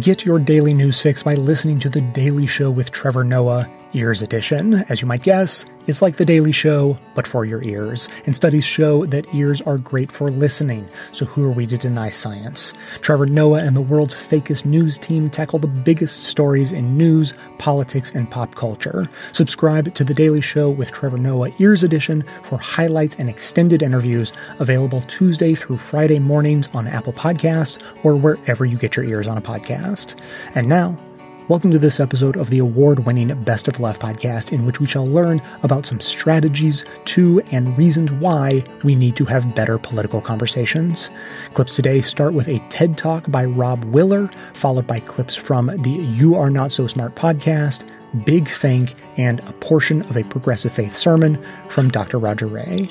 Get your daily news fix by listening to The Daily Show with Trevor Noah, Ears Edition. As you might guess, is like The Daily Show, but for your ears. And studies show that ears are great for listening, so who are we to deny science? Trevor Noah and the world's fakest news team tackle the biggest stories in news, politics, and pop culture. Subscribe to The Daily Show with Trevor Noah, Ears Edition, for highlights and extended interviews available Tuesday through Friday mornings on Apple Podcasts or wherever you get your ears on a podcast podcast. And now, welcome to this episode of the award winning Best of Left podcast, in which we shall learn about some strategies to and reasons why we need to have better political conversations. Clips today start with a TED Talk by Rob Willer, followed by clips from the You Are Not So Smart podcast. Big Think, and a portion of a progressive faith sermon from Dr. Roger Ray.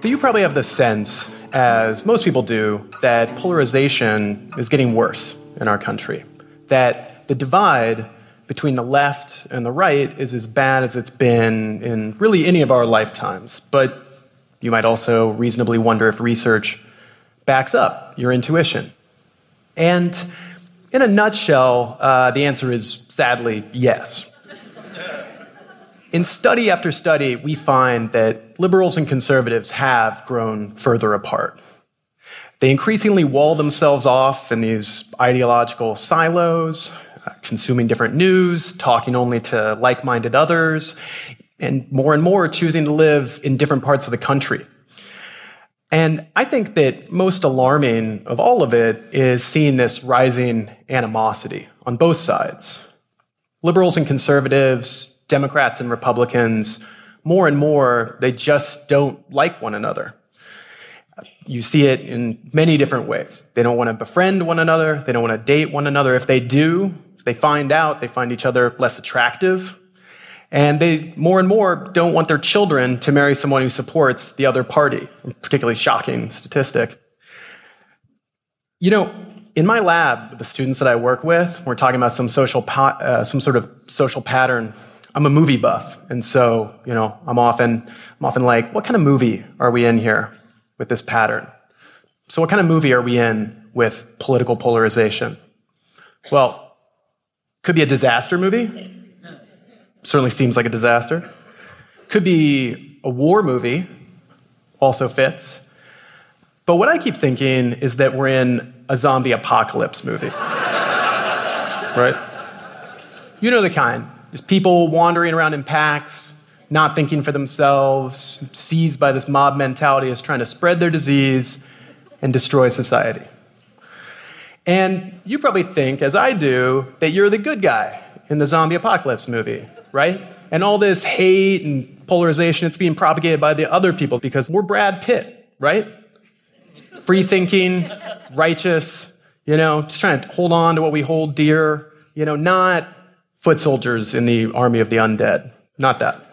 So you probably have the sense, as most people do, that polarization is getting worse in our country. That the divide between the left and the right is as bad as it's been in really any of our lifetimes. But you might also reasonably wonder if research backs up your intuition. And in a nutshell, uh, the answer is sadly yes. In study after study, we find that liberals and conservatives have grown further apart. They increasingly wall themselves off in these ideological silos, uh, consuming different news, talking only to like minded others, and more and more choosing to live in different parts of the country. And I think that most alarming of all of it is seeing this rising animosity on both sides. Liberals and conservatives Democrats and Republicans, more and more, they just don't like one another. You see it in many different ways. They don't want to befriend one another. They don't want to date one another. If they do, if they find out, they find each other less attractive. And they more and more don't want their children to marry someone who supports the other party, particularly shocking statistic. You know, in my lab, the students that I work with, we're talking about some social, uh, some sort of social pattern I'm a movie buff, and so you know I'm often I'm often like, what kind of movie are we in here with this pattern? So what kind of movie are we in with political polarization? Well, could be a disaster movie. Certainly seems like a disaster. Could be a war movie. Also fits. But what I keep thinking is that we're in a zombie apocalypse movie. right? You know the kind just people wandering around in packs, not thinking for themselves, seized by this mob mentality as trying to spread their disease and destroy society. And you probably think, as I do, that you're the good guy in the zombie apocalypse movie, right? And all this hate and polarization, it's being propagated by the other people because we're Brad Pitt, right? Free thinking, righteous, you know, just trying to hold on to what we hold dear, you know, not foot soldiers in the army of the undead. Not that.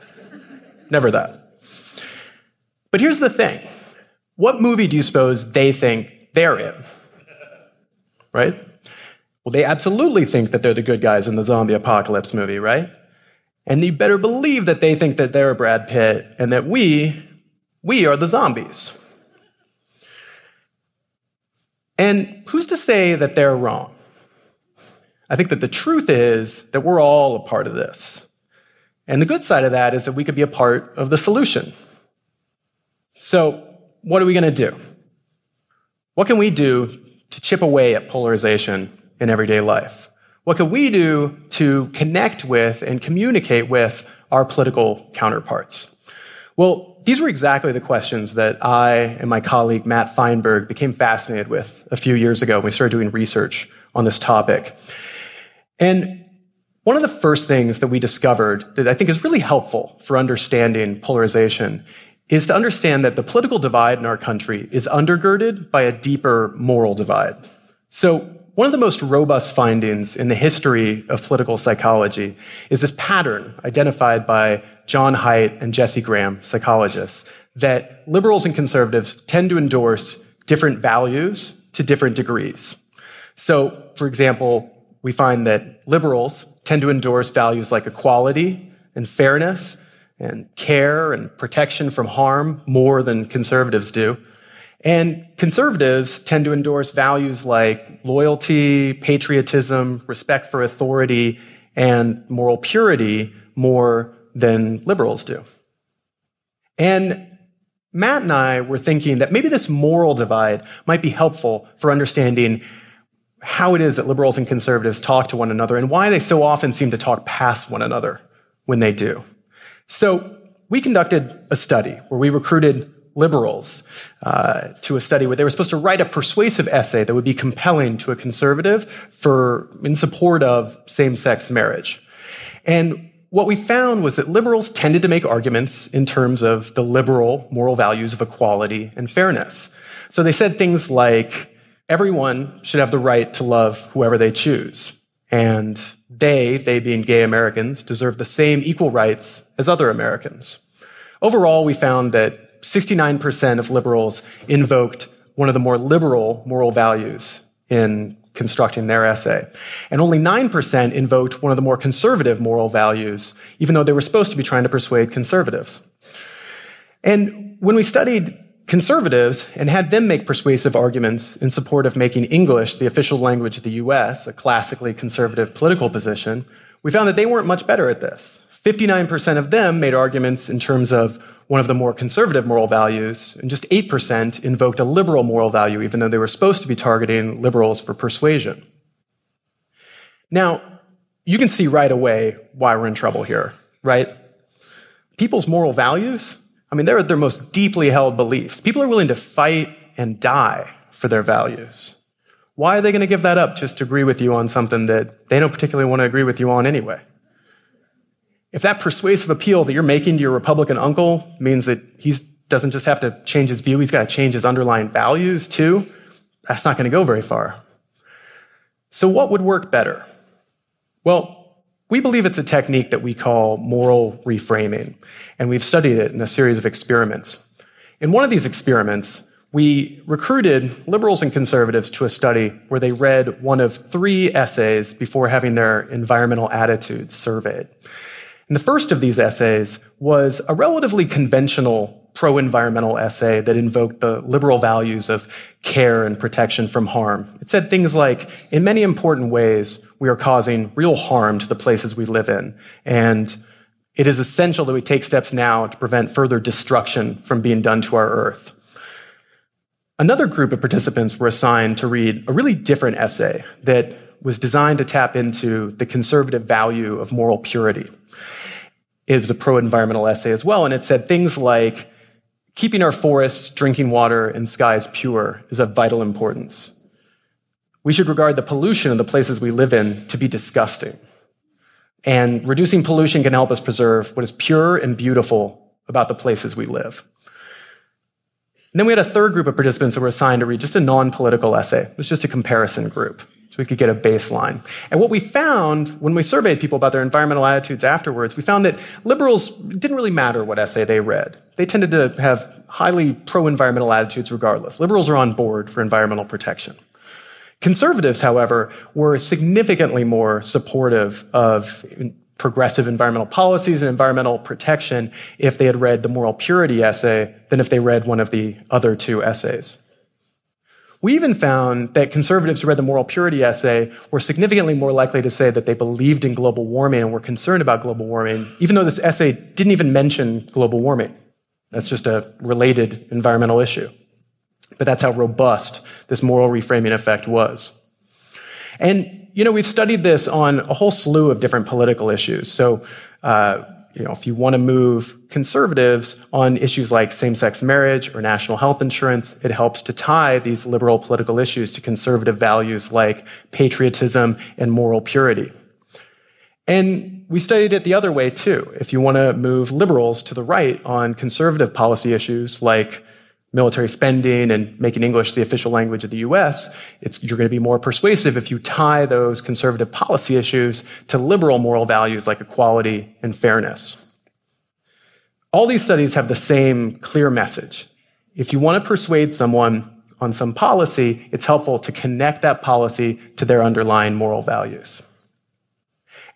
Never that. But here's the thing what movie do you suppose they think they're in? Right? Well, they absolutely think that they're the good guys in the zombie apocalypse movie, right? And you better believe that they think that they're Brad Pitt and that we, we are the zombies. And who's to say that they're wrong? I think that the truth is that we're all a part of this. And the good side of that is that we could be a part of the solution. So, what are we going to do? What can we do to chip away at polarization in everyday life? What can we do to connect with and communicate with our political counterparts? Well, these were exactly the questions that I and my colleague Matt Feinberg became fascinated with a few years ago when we started doing research on this topic. And one of the first things that we discovered that I think is really helpful for understanding polarization is to understand that the political divide in our country is undergirded by a deeper moral divide. So, one of the most robust findings in the history of political psychology is this pattern identified by John Haidt and Jesse Graham, psychologists, that liberals and conservatives tend to endorse different values to different degrees. So, for example, we find that liberals tend to endorse values like equality and fairness and care and protection from harm more than conservatives do. And conservatives tend to endorse values like loyalty, patriotism, respect for authority, and moral purity more than liberals do. And Matt and I were thinking that maybe this moral divide might be helpful for understanding how it is that liberals and conservatives talk to one another and why they so often seem to talk past one another when they do. So we conducted a study where we recruited liberals uh, to a study where they were supposed to write a persuasive essay that would be compelling to a conservative for in support of same-sex marriage. And what we found was that liberals tended to make arguments in terms of the liberal moral values of equality and fairness. So they said things like, everyone should have the right to love whoever they choose. And they, they being gay Americans, deserve the same equal rights as other Americans. Overall, we found that 69% of liberals invoked one of the more liberal moral values in constructing their essay. And only 9% invoked one of the more conservative moral values, even though they were supposed to be trying to persuade conservatives. And when we studied conservatives and had them make persuasive arguments in support of making English the official language of the US, a classically conservative political position, we found that they weren't much better at this. 59% of them made arguments in terms of one of the more conservative moral values, and just 8% invoked a liberal moral value, even though they were supposed to be targeting liberals for persuasion. Now, you can see right away why we're in trouble here, right? People's moral values, I mean, they're their most deeply held beliefs. People are willing to fight and die for their values. Why are they going to give that up just to agree with you on something that they don't particularly want to agree with you on anyway? If that persuasive appeal that you're making to your Republican uncle means that he doesn't just have to change his view, he's got to change his underlying values too, that's not going to go very far. So, what would work better? Well, we believe it's a technique that we call moral reframing, and we've studied it in a series of experiments. In one of these experiments, we recruited liberals and conservatives to a study where they read one of three essays before having their environmental attitudes surveyed. And the first of these essays was a relatively conventional pro environmental essay that invoked the liberal values of care and protection from harm. It said things like, in many important ways, we are causing real harm to the places we live in. And it is essential that we take steps now to prevent further destruction from being done to our earth. Another group of participants were assigned to read a really different essay that was designed to tap into the conservative value of moral purity. It was a pro environmental essay as well, and it said things like keeping our forests, drinking water, and skies pure is of vital importance. We should regard the pollution of the places we live in to be disgusting. And reducing pollution can help us preserve what is pure and beautiful about the places we live. And then we had a third group of participants that were assigned to read just a non political essay. It was just a comparison group we could get a baseline. And what we found when we surveyed people about their environmental attitudes afterwards, we found that liberals didn't really matter what essay they read. They tended to have highly pro environmental attitudes regardless. Liberals are on board for environmental protection. Conservatives, however, were significantly more supportive of progressive environmental policies and environmental protection if they had read the moral purity essay than if they read one of the other two essays. We even found that conservatives who read the moral purity essay were significantly more likely to say that they believed in global warming and were concerned about global warming, even though this essay didn't even mention global warming. That's just a related environmental issue. But that's how robust this moral reframing effect was. And, you know, we've studied this on a whole slew of different political issues. So, uh, you know, if you want to move conservatives on issues like same-sex marriage or national health insurance, it helps to tie these liberal political issues to conservative values like patriotism and moral purity. And we studied it the other way too. If you want to move liberals to the right on conservative policy issues like military spending and making English the official language of the US, you're going to be more persuasive if you tie those conservative policy issues to liberal moral values like equality and fairness. All these studies have the same clear message. If you want to persuade someone on some policy, it's helpful to connect that policy to their underlying moral values.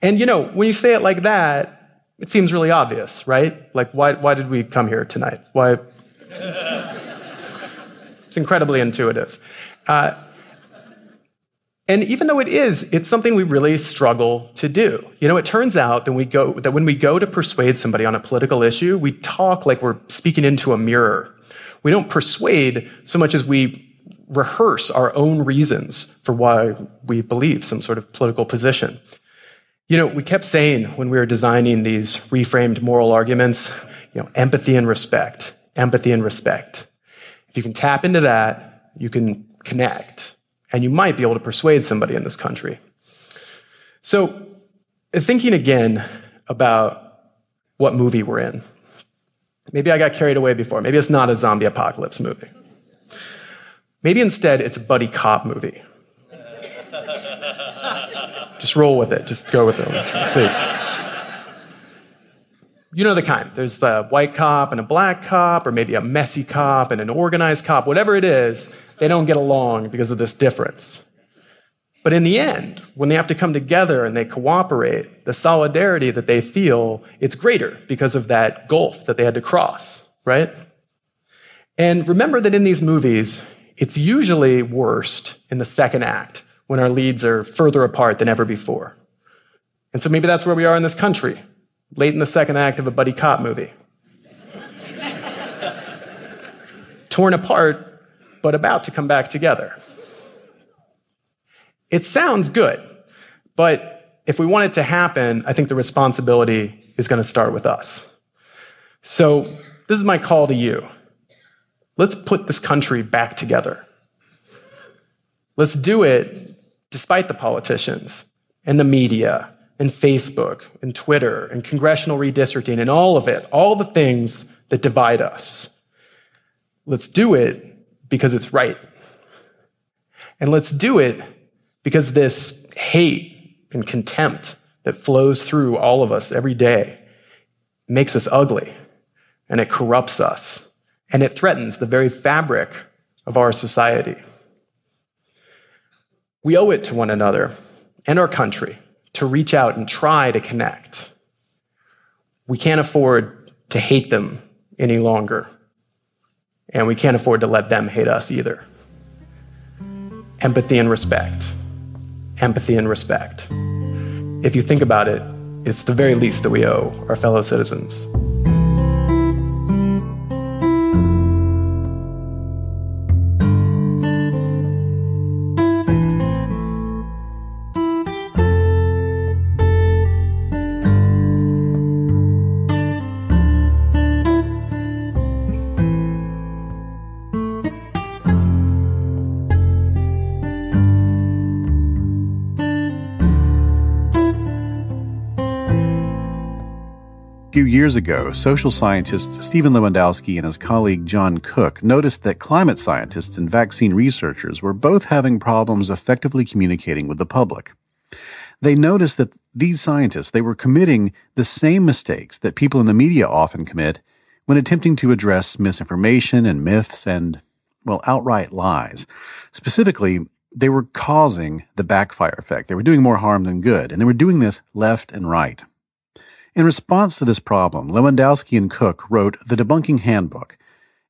And you know, when you say it like that, it seems really obvious, right? Like, why, why did we come here tonight? Why? It's incredibly intuitive. Uh, and even though it is, it's something we really struggle to do. You know, it turns out that we go that when we go to persuade somebody on a political issue, we talk like we're speaking into a mirror. We don't persuade so much as we rehearse our own reasons for why we believe some sort of political position. You know, we kept saying when we were designing these reframed moral arguments, you know, empathy and respect, empathy and respect. If you can tap into that, you can connect and you might be able to persuade somebody in this country. So, thinking again about what movie we're in. Maybe I got carried away before. Maybe it's not a zombie apocalypse movie. Maybe instead it's a buddy cop movie. Just roll with it. Just go with it, please. You know the kind. There's a white cop and a black cop, or maybe a messy cop and an organized cop. Whatever it is, they don't get along because of this difference. But in the end, when they have to come together and they cooperate, the solidarity that they feel, it's greater because of that gulf that they had to cross, right? And remember that in these movies, it's usually worst in the second act when our leads are further apart than ever before. And so maybe that's where we are in this country, late in the second act of a buddy cop movie. Torn apart, but about to come back together. It sounds good, but if we want it to happen, I think the responsibility is going to start with us. So, this is my call to you. Let's put this country back together. Let's do it despite the politicians and the media and Facebook and Twitter and congressional redistricting and all of it, all the things that divide us. Let's do it because it's right. And let's do it because this hate and contempt that flows through all of us every day makes us ugly and it corrupts us and it threatens the very fabric of our society. We owe it to one another and our country to reach out and try to connect. We can't afford to hate them any longer. And we can't afford to let them hate us either. Empathy and respect. Empathy and respect. If you think about it, it's the very least that we owe our fellow citizens. Years ago, social scientist Stephen Lewandowsky and his colleague John Cook noticed that climate scientists and vaccine researchers were both having problems effectively communicating with the public. They noticed that these scientists, they were committing the same mistakes that people in the media often commit when attempting to address misinformation and myths and, well, outright lies. Specifically, they were causing the backfire effect. They were doing more harm than good, and they were doing this left and right. In response to this problem, Lewandowsky and Cook wrote The Debunking Handbook.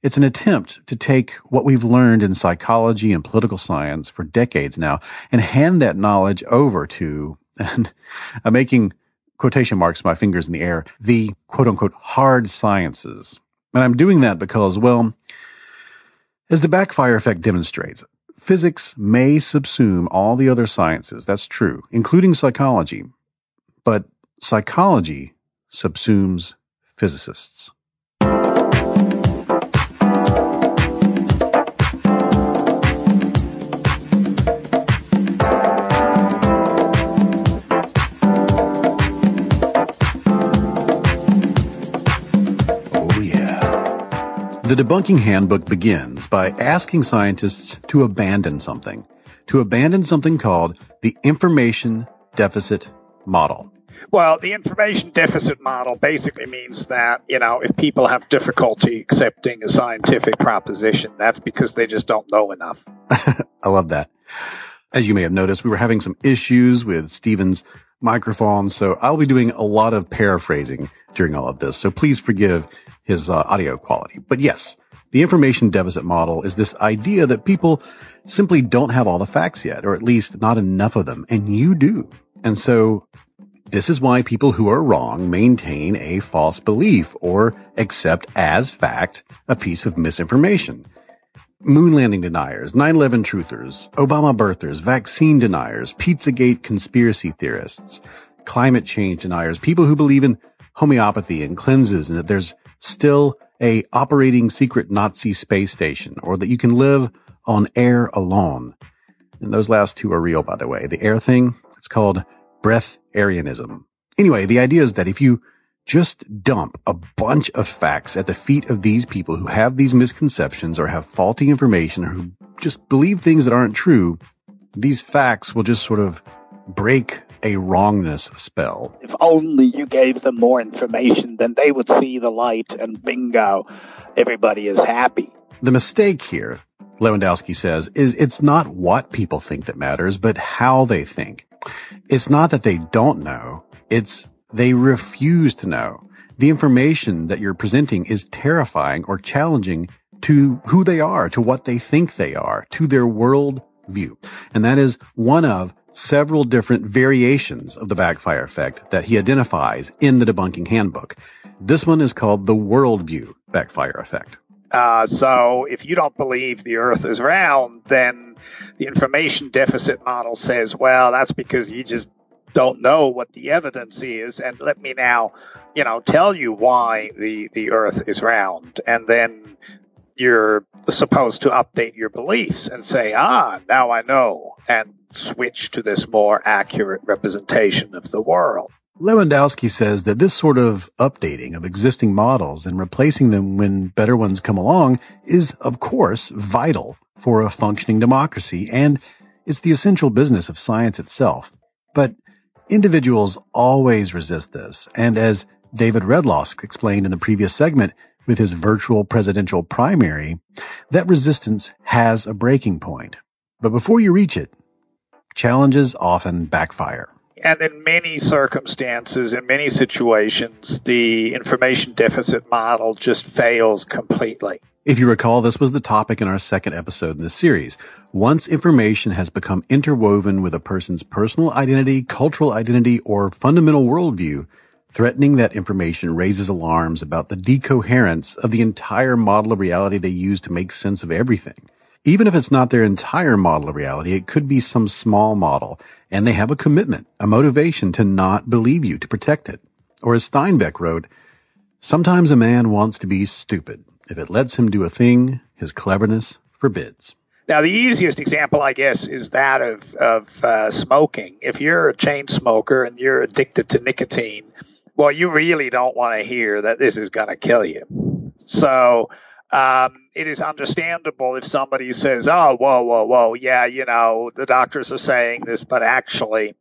It's an attempt to take what we've learned in psychology and political science for decades now and hand that knowledge over to, and I'm making quotation marks, my fingers in the air, the quote unquote hard sciences. And I'm doing that because, well, as the backfire effect demonstrates, physics may subsume all the other sciences. That's true, including psychology. But psychology subsumes physicists. Oh, yeah. The debunking handbook begins by asking scientists to abandon something, to abandon something called the information deficit model. Well, the information deficit model basically means that, you know, if people have difficulty accepting a scientific proposition, that's because they just don't know enough. I love that. As you may have noticed, we were having some issues with Stephen's microphone, so I'll be doing a lot of paraphrasing during all of this. So please forgive his uh, audio quality. But yes, the information deficit model is this idea that people simply don't have all the facts yet, or at least not enough of them, and you do. And so this is why people who are wrong maintain a false belief or accept as fact a piece of misinformation. Moon landing deniers, 9-11 truthers, Obama birthers, vaccine deniers, Pizzagate conspiracy theorists, climate change deniers, people who believe in homeopathy and cleanses and that there's still a operating secret Nazi space station or that you can live on air alone. And those last two are real, by the way. The air thing, it's called breath Arianism. Anyway, the idea is that if you just dump a bunch of facts at the feet of these people who have these misconceptions or have faulty information or who just believe things that aren't true, these facts will just sort of break a wrongness spell. If only you gave them more information, then they would see the light and bingo, everybody is happy. The mistake here, Lewandowsky says, is it's not what people think that matters, but how they think. It's not that they don't know. It's they refuse to know. The information that you're presenting is terrifying or challenging to who they are, to what they think they are, to their world view. And that is one of several different variations of the backfire effect that he identifies in the debunking handbook. This one is called the worldview backfire effect. Uh, so if you don't believe the earth is round, then the information deficit model says, well, that's because you just don't know what the evidence is. And let me now, you know, tell you why the, the earth is round. And then you're supposed to update your beliefs and say, ah, now I know, and switch to this more accurate representation of the world. Lewandowsky says that this sort of updating of existing models and replacing them when better ones come along is, of course, vital for a functioning democracy, and it's the essential business of science itself. But individuals always resist this, and as David Redlawsk explained in the previous segment with his virtual presidential primary, that resistance has a breaking point. But before you reach it, challenges often backfire. And in many circumstances, in many situations, the information deficit model just fails completely. If you recall, this was the topic in our second episode in this series. Once information has become interwoven with a person's personal identity, cultural identity, or fundamental worldview, threatening that information raises alarms about the decoherence of the entire model of reality they use to make sense of everything. Even if it's not their entire model of reality, it could be some small model, and they have a commitment, a motivation to not believe you, to protect it. Or as Steinbeck wrote, sometimes a man wants to be stupid. If it lets him do a thing, his cleverness forbids. Now, the easiest example, I guess, is that of, of uh, smoking. If you're a chain smoker and you're addicted to nicotine, well, you really don't want to hear that this is going to kill you. So, um, it is understandable if somebody says, "Oh, whoa, whoa, whoa, yeah, you know, the doctors are saying this, but actually,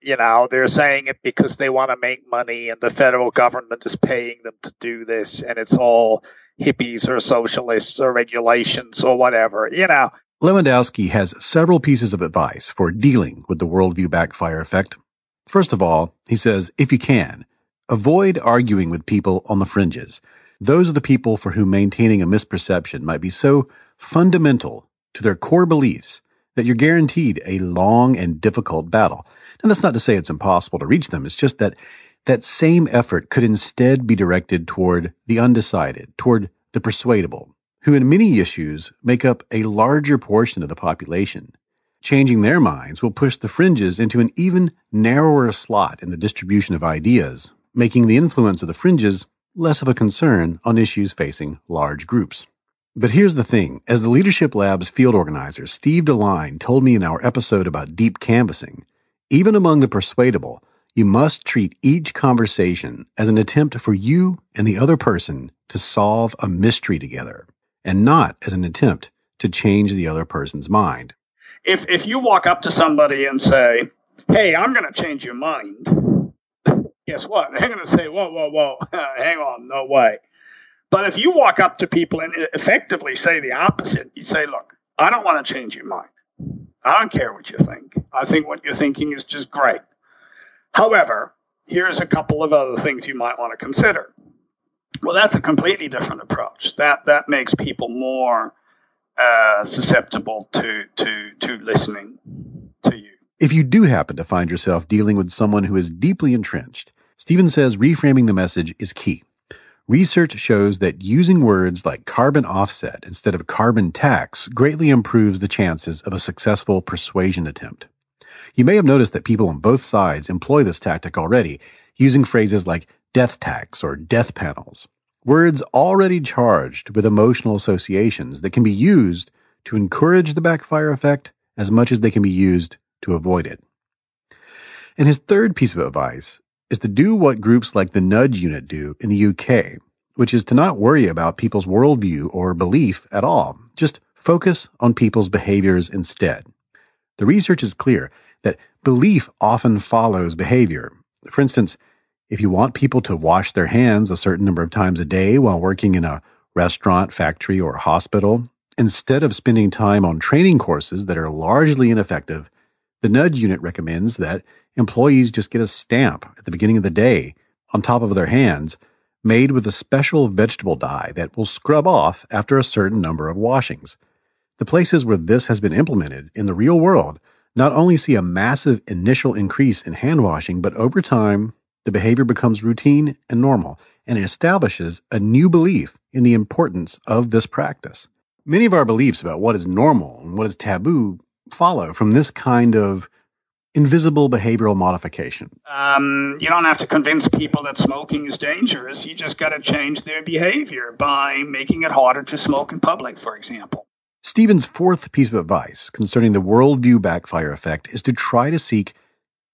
you know, they're saying it because they want to make money, and the federal government is paying them to do this, and it's all hippies or socialists or regulations or whatever, you know." Lewandowsky has several pieces of advice for dealing with the worldview backfire effect. First of all, he says, if you can, avoid arguing with people on the fringes. Those are the people for whom maintaining a misperception might be so fundamental to their core beliefs that you're guaranteed a long and difficult battle. And that's not to say it's impossible to reach them. It's just that that same effort could instead be directed toward the undecided, toward the persuadable, who in many issues make up a larger portion of the population. Changing their minds will push the fringes into an even narrower slot in the distribution of ideas, making the influence of the fringes less of a concern on issues facing large groups. But here's the thing. As the Leadership Lab's field organizer, Steve Deline told me in our episode about deep canvassing, even among the persuadable, you must treat each conversation as an attempt for you and the other person to solve a mystery together, and not as an attempt to change the other person's mind. If, if you walk up to somebody and say, Hey, I'm going to change your mind, guess what? They're going to say, whoa, whoa, whoa, hang on, no way. But if you walk up to people and effectively say the opposite, you say, look, I don't want to change your mind. I don't care what you think. I think what you're thinking is just great. However, here's a couple of other things you might want to consider. Well, that's a completely different approach. That that makes people more uh, susceptible to to to listening to you. If you do happen to find yourself dealing with someone who is deeply entrenched, Stephen says reframing the message is key. Research shows that using words like carbon offset instead of carbon tax greatly improves the chances of a successful persuasion attempt. You may have noticed that people on both sides employ this tactic already, using phrases like death tax or death panels. Words already charged with emotional associations that can be used to encourage the backfire effect as much as they can be used to avoid it. And his third piece of advice is to do what groups like the Nudge Unit do in the UK, which is to not worry about people's worldview or belief at all. Just focus on people's behaviors instead. The research is clear that belief often follows behavior. For instance, if you want people to wash their hands a certain number of times a day while working in a restaurant, factory, or hospital, instead of spending time on training courses that are largely ineffective, the Nudge Unit recommends that employees just get a stamp at the beginning of the day on top of their hands made with a special vegetable dye that will scrub off after a certain number of washings. The places where this has been implemented in the real world not only see a massive initial increase in hand washing, but over time, the behavior becomes routine and normal, and it establishes a new belief in the importance of this practice. Many of our beliefs about what is normal and what is taboo follow from this kind of invisible behavioral modification? Um, you don't have to convince people that smoking is dangerous. You just got to change their behavior by making it harder to smoke in public, for example. Stephen's fourth piece of advice concerning the worldview backfire effect is to try to seek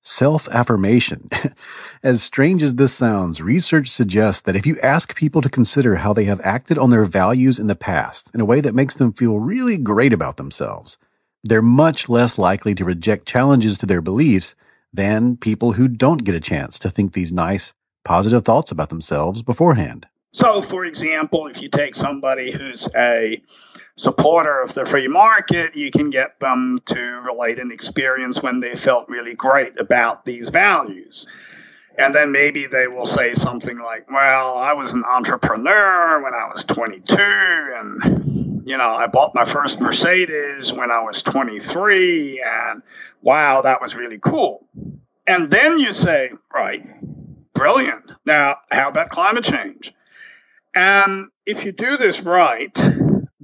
self affirmation. as strange as this sounds, research suggests that if you ask people to consider how they have acted on their values in the past in a way that makes them feel really great about themselves, they're much less likely to reject challenges to their beliefs than people who don't get a chance to think these nice, positive thoughts about themselves beforehand. So, for example, if you take somebody who's a supporter of the free market, you can get them to relate an experience when they felt really great about these values. And then maybe they will say something like, Well, I was an entrepreneur when I was 22, and you know, I bought my first Mercedes when I was 23, and wow, that was really cool. And then you say, right, brilliant. Now, how about climate change? And if you do this right,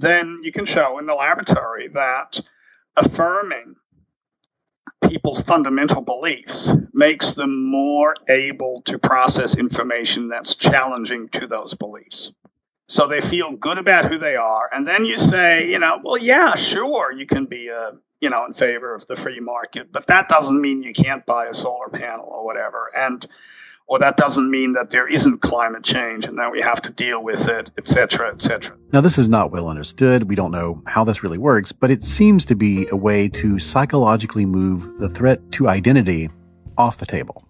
then you can show in the laboratory that affirming people's fundamental beliefs makes them more able to process information that's challenging to those beliefs so they feel good about who they are. And then you say, you know, well, yeah, sure, you can be a, uh, you know, in favor of the free market, but that doesn't mean you can't buy a solar panel or whatever. And or that doesn't mean that there isn't climate change and that we have to deal with it, etc., cetera, et cetera. Now, this is not well understood. We don't know how this really works, but it seems to be a way to psychologically move the threat to identity off the table.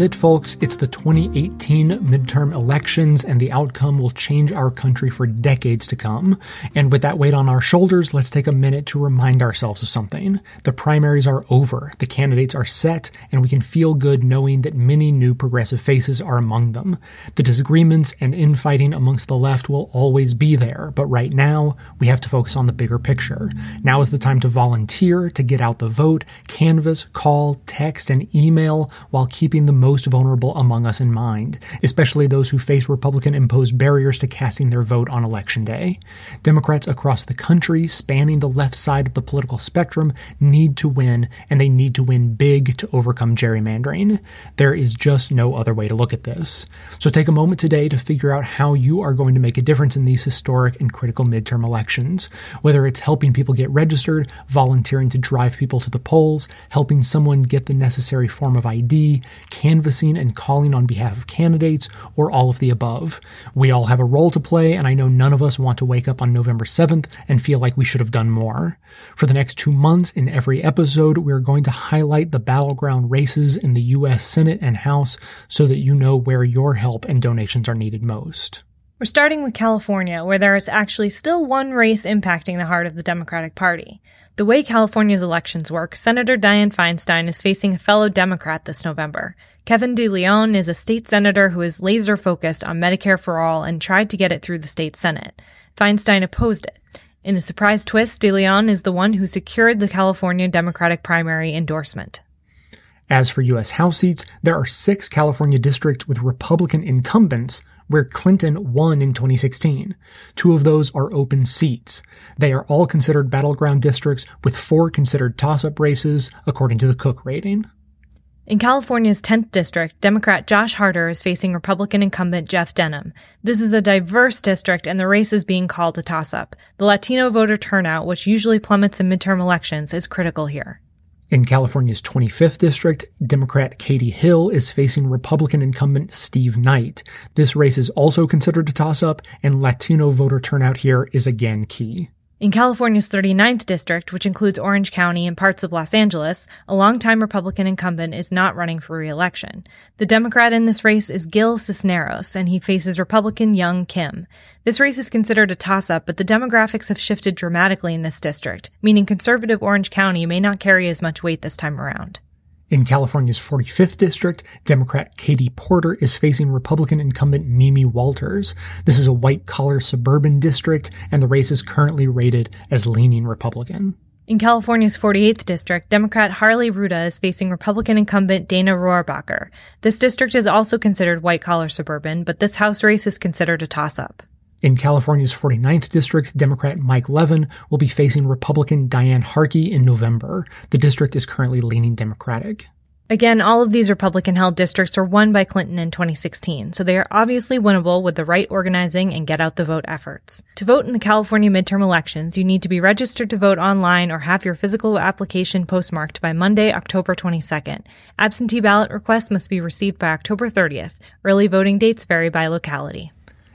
It, folks. It's the 2018 midterm elections, and the outcome will change our country for decades to come. And with that weight on our shoulders, let's take a minute to remind ourselves of something. The primaries are over, the candidates are set, and we can feel good knowing that many new progressive faces are among them. The disagreements and infighting amongst the left will always be there, but right now, we have to focus on the bigger picture. Now is the time to volunteer, to get out the vote, canvass, call, text, and email while keeping the most vulnerable among us in mind, especially those who face Republican imposed barriers to casting their vote on election day. Democrats across the country, spanning the left side of the political spectrum, need to win, and they need to win big to overcome gerrymandering. There is just no other way to look at this. So take a moment today to figure out how you are going to make a difference in these historic and critical midterm elections. Whether it's helping people get registered, volunteering to drive people to the polls, helping someone get the necessary form of ID, canvassing and calling on behalf of candidates, or all of the above. We all have a role to play, and I know none of us want to wake up on November 7th and feel like we should have done more. For the next two months, in every episode, we're going to highlight the battleground races in the U.S. Senate and House so that you know where your help and donations are needed most. We're starting with California, where there is actually still one race impacting the heart of the Democratic Party. The way California's elections work, Senator Dianne Feinstein is facing a fellow Democrat this November. Kevin De Leon is a state senator who is laser focused on Medicare for All and tried to get it through the state Senate. Feinstein opposed it. In a surprise twist, De Leon is the one who secured the California Democratic primary endorsement. As for U.S. House seats, there are six California districts with Republican incumbents, where Clinton won in 2016. Two of those are open seats. They are all considered battleground districts with four considered toss-up races, according to the Cook rating. In California's 10th district, Democrat Josh Harder is facing Republican incumbent Jeff Denham. This is a diverse district and the race is being called a toss-up. The Latino voter turnout, which usually plummets in midterm elections, is critical here. In California's 25th district, Democrat Katie Hill is facing Republican incumbent Steve Knight. This race is also considered a toss-up, and Latino voter turnout here is again key. In California's 39th district, which includes Orange County and parts of Los Angeles, a longtime Republican incumbent is not running for re-election. The Democrat in this race is Gil Cisneros, and he faces Republican Young Kim. This race is considered a toss-up, but the demographics have shifted dramatically in this district, meaning conservative Orange County may not carry as much weight this time around. In California's 45th district, Democrat Katie Porter is facing Republican incumbent Mimi Walters. This is a white collar suburban district, and the race is currently rated as leaning Republican. In California's 48th district, Democrat Harley Rouda is facing Republican incumbent Dana Rohrabacher. This district is also considered white collar suburban, but this House race is considered a toss up. In California's 49th district, Democrat Mike Levin will be facing Republican Diane Harkey in November. The district is currently leaning Democratic. Again, all of these Republican held districts were won by Clinton in 2016, so they are obviously winnable with the right organizing and get out the vote efforts. To vote in the California midterm elections, you need to be registered to vote online or have your physical application postmarked by Monday, October 22nd. Absentee ballot requests must be received by October 30th. Early voting dates vary by locality.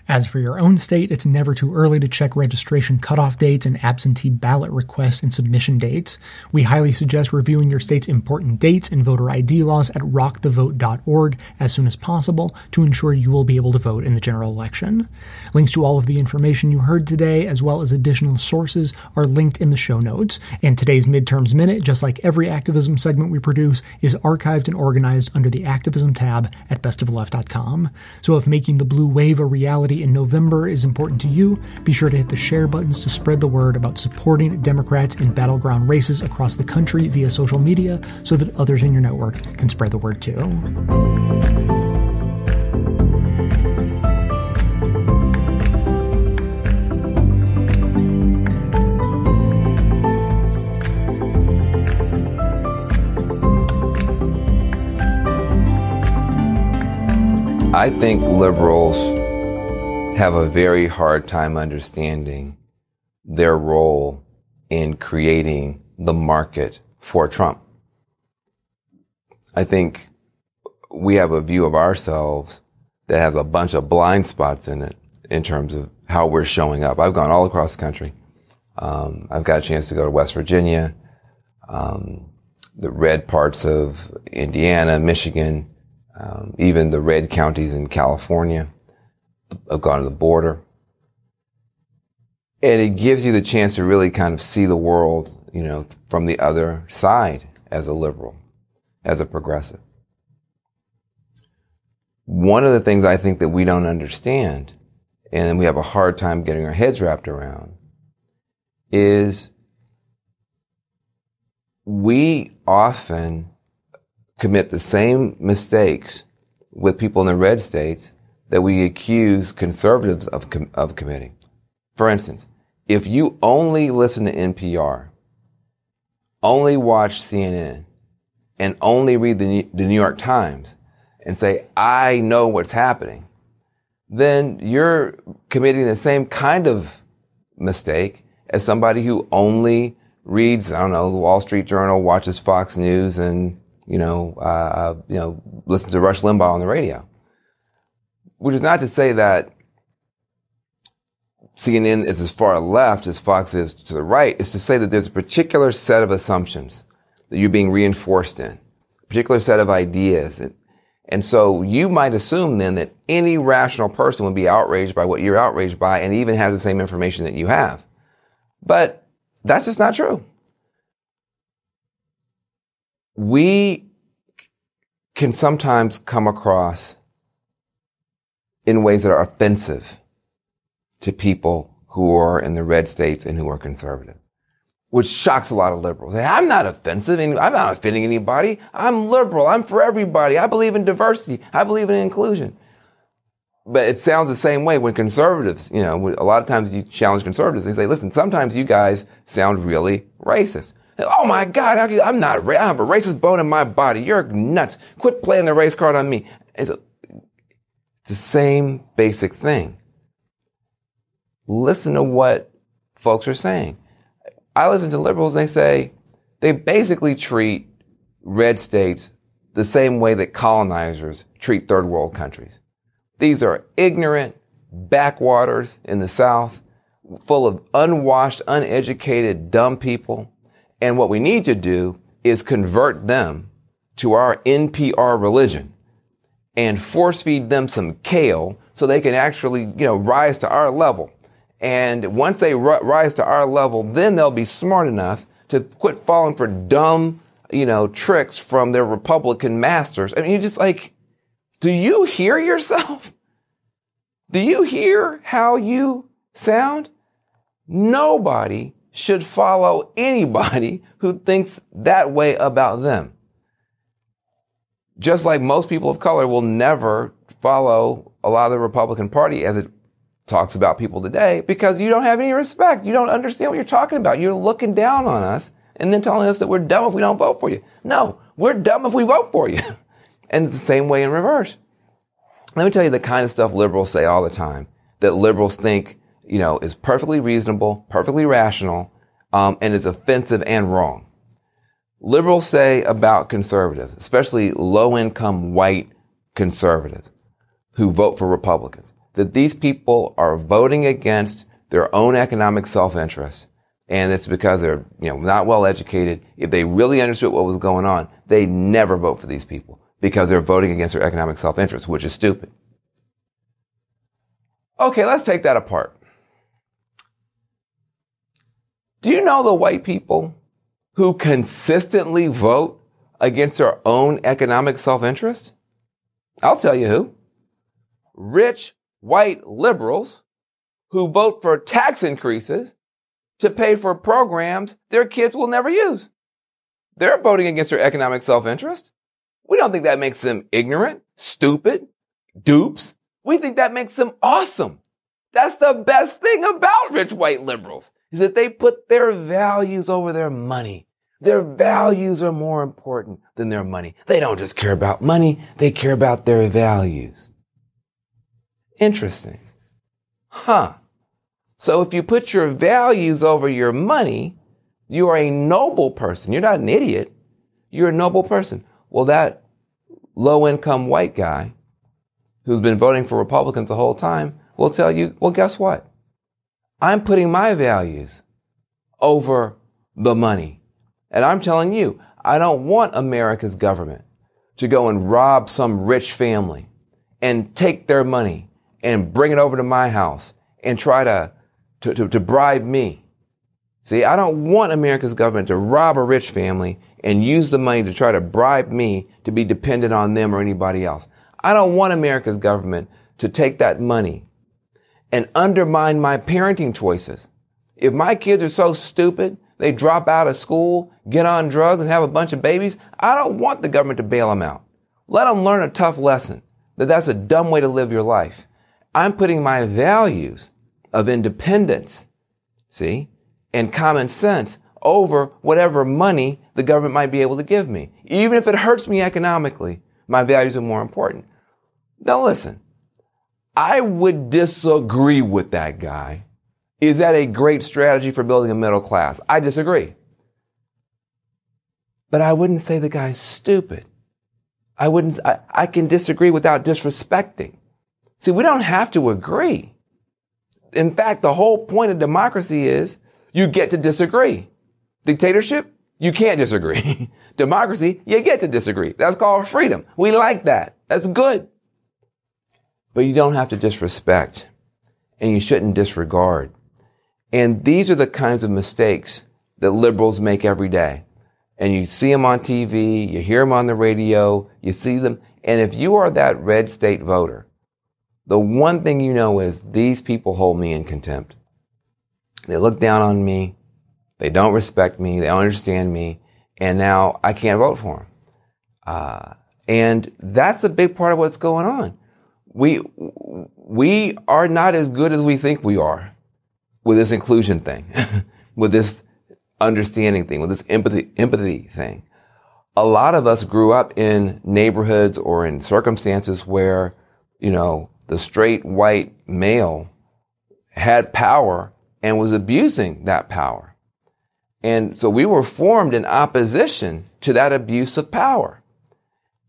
As for your own state, it's never too early to check registration cutoff dates and absentee ballot requests and submission dates. We highly suggest reviewing your state's important dates and voter ID laws at rockthevote.org as soon as possible to ensure you will be able to vote in the general election. Links to all of the information you heard today, as well as additional sources, are linked in the show notes. And today's Midterms Minute, just like every activism segment we produce, is archived and organized under the Activism tab at bestoftheleft.com. So if making the blue wave a reality in November is important to you, be sure to hit the share buttons to spread the word about supporting Democrats in battleground races across the country via social media so that others in your network can spread the word too. I think liberals have a very hard time understanding their role in creating the market for Trump. I think we have a view of ourselves that has a bunch of blind spots in it in terms of how we're showing up. I've gone all across the country. Um, I've got a chance to go to West Virginia, um, the red parts of Indiana, Michigan, um, even the red counties in California. I've gone to the border. And it gives you the chance to really kind of see the world, you know, from the other side as a liberal, as a progressive. One of the things I think that we don't understand and we have a hard time getting our heads wrapped around is we often commit the same mistakes with people in the red states that we accuse conservatives of, com- of committing. For instance, if you only listen to NPR, only watch CNN, and only read the, the New York Times and say, I know what's happening, then you're committing the same kind of mistake as somebody who only reads, I don't know, the Wall Street Journal, watches Fox News, and you know, uh, you know, listen to Rush Limbaugh on the radio. Which is not to say that CNN is as far left as Fox is to the right. It's to say that there's a particular set of assumptions that you're being reinforced in, a particular set of ideas. And, so you might assume then that any rational person would be outraged by what you're outraged by and even has the same information that you have. But that's just not true. We can sometimes come across in ways that are offensive to people who are in the red states and who are conservative, which shocks a lot of liberals. I'm not offensive. I'm not offending anybody. I'm liberal. I'm for everybody. I believe in diversity. I believe in inclusion. But it sounds the same way when conservatives, you know, a lot of times you challenge conservatives. They say, listen, sometimes you guys sound really racist. Oh my God, I'm not, I have a racist bone in my body. You're nuts. Quit playing the race card on me. It's the same basic thing listen to what folks are saying. I listen to liberals and they say they basically treat red states the same way that colonizers treat third world countries. These are ignorant backwaters in the South, full of unwashed, uneducated, dumb people. And what we need to do is convert them to our NPR religion and force feed them some kale so they can actually, you know, rise to our level. And once they r- rise to our level, then they'll be smart enough to quit falling for dumb, you know, tricks from their Republican masters. I mean, you just like, do you hear yourself? Do you hear how you sound? Nobody should follow anybody who thinks that way about them. Just like most people of color will never follow a lot of the Republican Party as it talks about people today because you don't have any respect. You don't understand what you're talking about. You're looking down on us and then telling us that we're dumb if we don't vote for you. No, we're dumb if we vote for you. and it's the same way in reverse. Let me tell you the kind of stuff liberals say all the time that liberals think, you know, is perfectly reasonable, perfectly rational, um, and is offensive and wrong. Liberals say about conservatives, especially low income white conservatives who vote for Republicans that these people are voting against their own economic self-interest. And it's because they're, you know, not well educated. If they really understood what was going on, they never vote for these people because they're voting against their economic self-interest, which is stupid. Okay, let's take that apart. Do you know the white people who consistently vote against their own economic self-interest? I'll tell you who. Rich white liberals who vote for tax increases to pay for programs their kids will never use. They're voting against their economic self-interest. We don't think that makes them ignorant, stupid, dupes. We think that makes them awesome. That's the best thing about rich white liberals is that they put their values over their money. Their values are more important than their money. They don't just care about money. They care about their values. Interesting. Huh. So if you put your values over your money, you are a noble person. You're not an idiot. You're a noble person. Well, that low income white guy who's been voting for Republicans the whole time will tell you, well, guess what? I'm putting my values over the money. And I'm telling you, I don't want America's government to go and rob some rich family and take their money and bring it over to my house and try to, to, to, to bribe me. See, I don't want America's government to rob a rich family and use the money to try to bribe me to be dependent on them or anybody else. I don't want America's government to take that money and undermine my parenting choices. If my kids are so stupid, they drop out of school, get on drugs and have a bunch of babies, I don't want the government to bail them out. Let them learn a tough lesson that that's a dumb way to live your life. I'm putting my values of independence, see, and common sense over whatever money the government might be able to give me. Even if it hurts me economically, my values are more important. Now listen, I would disagree with that guy. Is that a great strategy for building a middle class? I disagree. but I wouldn't say the guy's stupid. I wouldn't, I, I can disagree without disrespecting. See, we don't have to agree. In fact, the whole point of democracy is you get to disagree. Dictatorship, you can't disagree. Democracy, you get to disagree. That's called freedom. We like that. That's good. But you don't have to disrespect and you shouldn't disregard. And these are the kinds of mistakes that liberals make every day. And you see them on TV, you hear them on the radio, you see them. And if you are that red state voter, the one thing you know is these people hold me in contempt. They look down on me. They don't respect me. They don't understand me. And now I can't vote for them. Uh, and that's a big part of what's going on. We, we are not as good as we think we are with this inclusion thing, with this understanding thing, with this empathy, empathy thing. A lot of us grew up in neighborhoods or in circumstances where, you know, the straight white male had power and was abusing that power. And so we were formed in opposition to that abuse of power.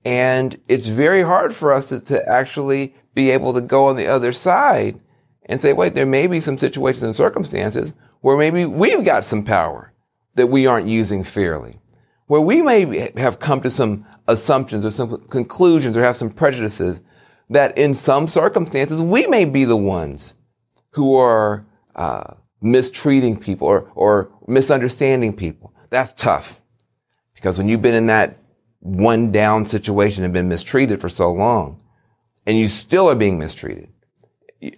And it's very hard for us to, to actually be able to go on the other side and say, wait, there may be some situations and circumstances where maybe we've got some power that we aren't using fairly, where we may have come to some assumptions or some conclusions or have some prejudices that in some circumstances we may be the ones who are uh, mistreating people or, or misunderstanding people. That's tough because when you've been in that one down situation and been mistreated for so long, and you still are being mistreated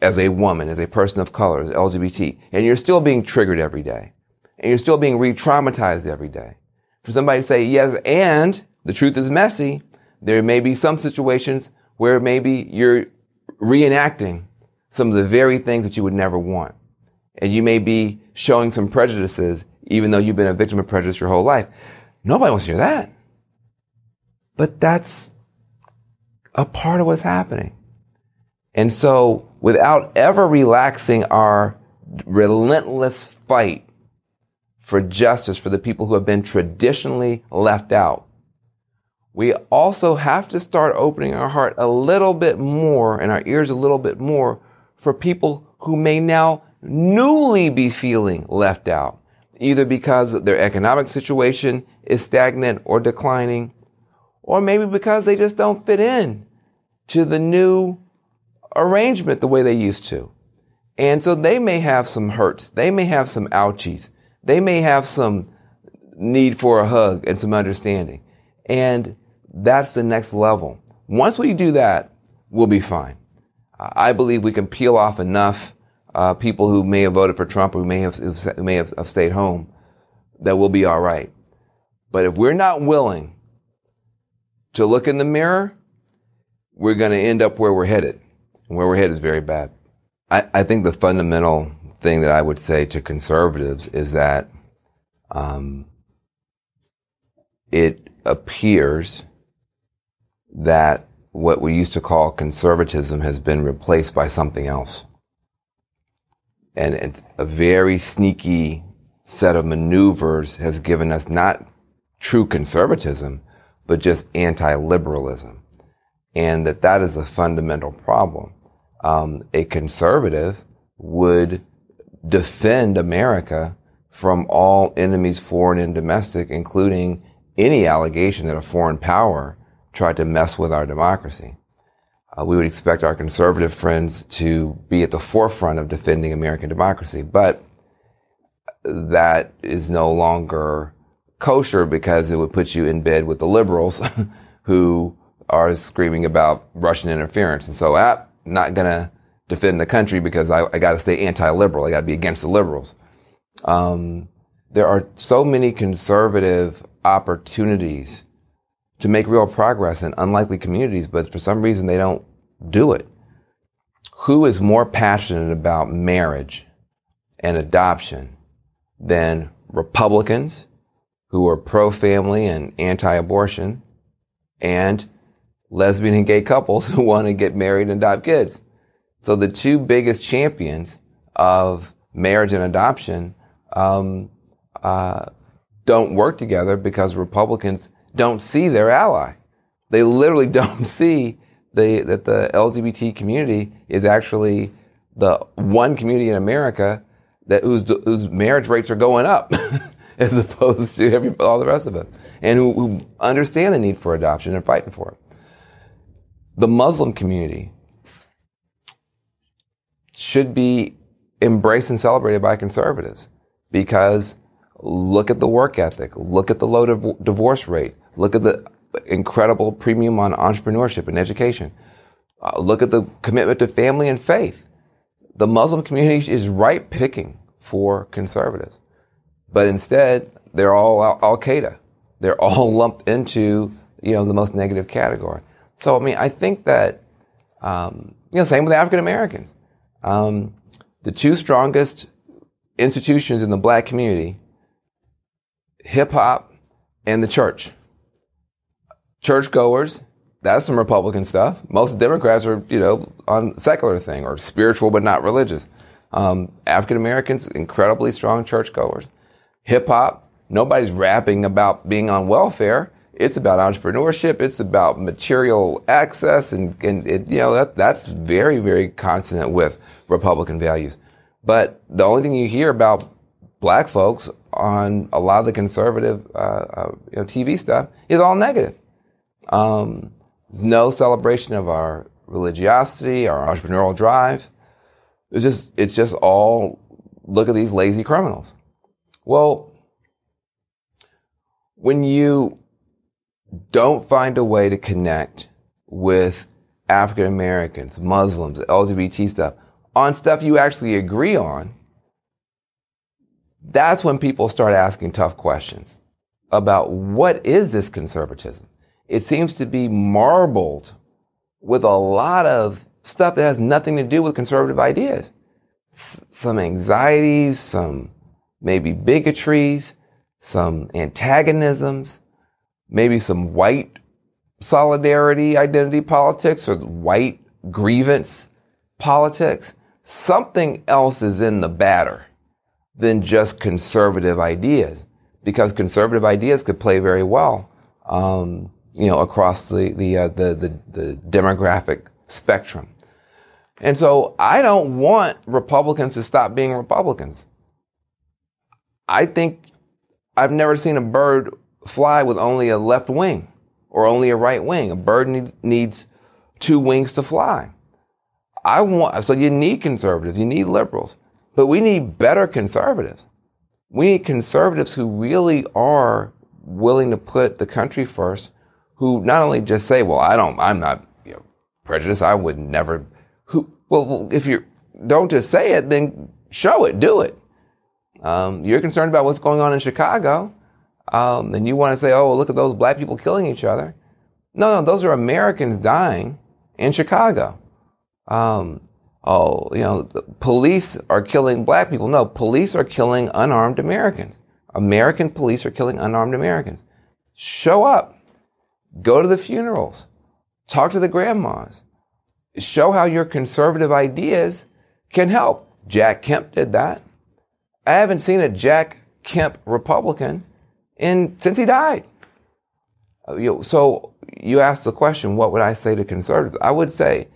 as a woman, as a person of color, as LGBT, and you're still being triggered every day, and you're still being re-traumatized every day. For somebody to say, yes, and the truth is messy, there may be some situations where maybe you're reenacting some of the very things that you would never want. And you may be showing some prejudices, even though you've been a victim of prejudice your whole life. Nobody wants to hear that. But that's a part of what's happening. And so without ever relaxing our relentless fight for justice for the people who have been traditionally left out, we also have to start opening our heart a little bit more and our ears a little bit more for people who may now newly be feeling left out, either because their economic situation is stagnant or declining, or maybe because they just don't fit in to the new arrangement the way they used to. And so they may have some hurts. They may have some ouchies. They may have some need for a hug and some understanding. And that's the next level. Once we do that, we'll be fine. I believe we can peel off enough uh, people who may have voted for Trump who may have, who may have stayed home that we'll be all right. But if we're not willing to look in the mirror, we're going to end up where we're headed. And where we're headed is very bad. I, I, think the fundamental thing that I would say to conservatives is that um, it appears that what we used to call conservatism has been replaced by something else. And it's a very sneaky set of maneuvers has given us not true conservatism, but just anti-liberalism. And that that is a fundamental problem. Um, a conservative would defend America from all enemies, foreign and domestic, including any allegation that a foreign power tried to mess with our democracy. Uh, we would expect our conservative friends to be at the forefront of defending American democracy, but that is no longer kosher because it would put you in bed with the liberals who are screaming about Russian interference. And so I'm not going to defend the country because I, I got to stay anti-liberal. I got to be against the liberals. Um, there are so many conservative opportunities to make real progress in unlikely communities, but for some reason they don't do it. Who is more passionate about marriage and adoption than Republicans who are pro-family and anti-abortion and lesbian and gay couples who want to get married and adopt kids? So the two biggest champions of marriage and adoption um, uh, don't work together because Republicans don't see their ally. They literally don't see the, that the LGBT community is actually the one community in America that whose, whose marriage rates are going up as opposed to every, all the rest of us and who, who understand the need for adoption and fighting for it. The Muslim community should be embraced and celebrated by conservatives because look at the work ethic, look at the low div- divorce rate, look at the incredible premium on entrepreneurship and education, uh, look at the commitment to family and faith. The Muslim community is right picking for conservatives, but instead they're all Al Qaeda. They're all lumped into you know the most negative category. So I mean, I think that um, you know, same with African Americans. Um, the two strongest institutions in the black community, hip hop and the church. Churchgoers, that's some Republican stuff. Most Democrats are, you know, on secular thing or spiritual but not religious. Um, African Americans, incredibly strong churchgoers. Hip hop, nobody's rapping about being on welfare. It's about entrepreneurship. It's about material access, and, and it, you know that that's very very consonant with Republican values. But the only thing you hear about black folks on a lot of the conservative uh, uh, you know, TV stuff is all negative. Um, there's no celebration of our religiosity, our entrepreneurial drive. It's just it's just all look at these lazy criminals. Well, when you don't find a way to connect with African Americans, Muslims, LGBT stuff on stuff you actually agree on, that's when people start asking tough questions about what is this conservatism? It seems to be marbled with a lot of stuff that has nothing to do with conservative ideas. S- some anxieties, some maybe bigotries, some antagonisms, maybe some white solidarity identity politics or white grievance politics. Something else is in the batter than just conservative ideas because conservative ideas could play very well, um, you know, across the, the, uh, the, the, the demographic spectrum. And so I don't want Republicans to stop being Republicans. I think I've never seen a bird fly with only a left wing or only a right wing. A bird need, needs two wings to fly. I want, so you need conservatives, you need liberals, but we need better conservatives. We need conservatives who really are willing to put the country first, who not only just say, well, I don't, I'm not you know, prejudiced. I would never, who, well, if you don't just say it, then show it, do it. Um, you're concerned about what's going on in Chicago, um, and you want to say, "Oh, look at those black people killing each other." No, no, those are Americans dying in Chicago. Um, oh, you know, police are killing black people. No, police are killing unarmed Americans. American police are killing unarmed Americans. Show up. Go to the funerals. Talk to the grandmas. Show how your conservative ideas can help. Jack Kemp did that. I haven't seen a Jack Kemp Republican in since he died. Uh, so you asked the question, what would I say to conservatives? I would say,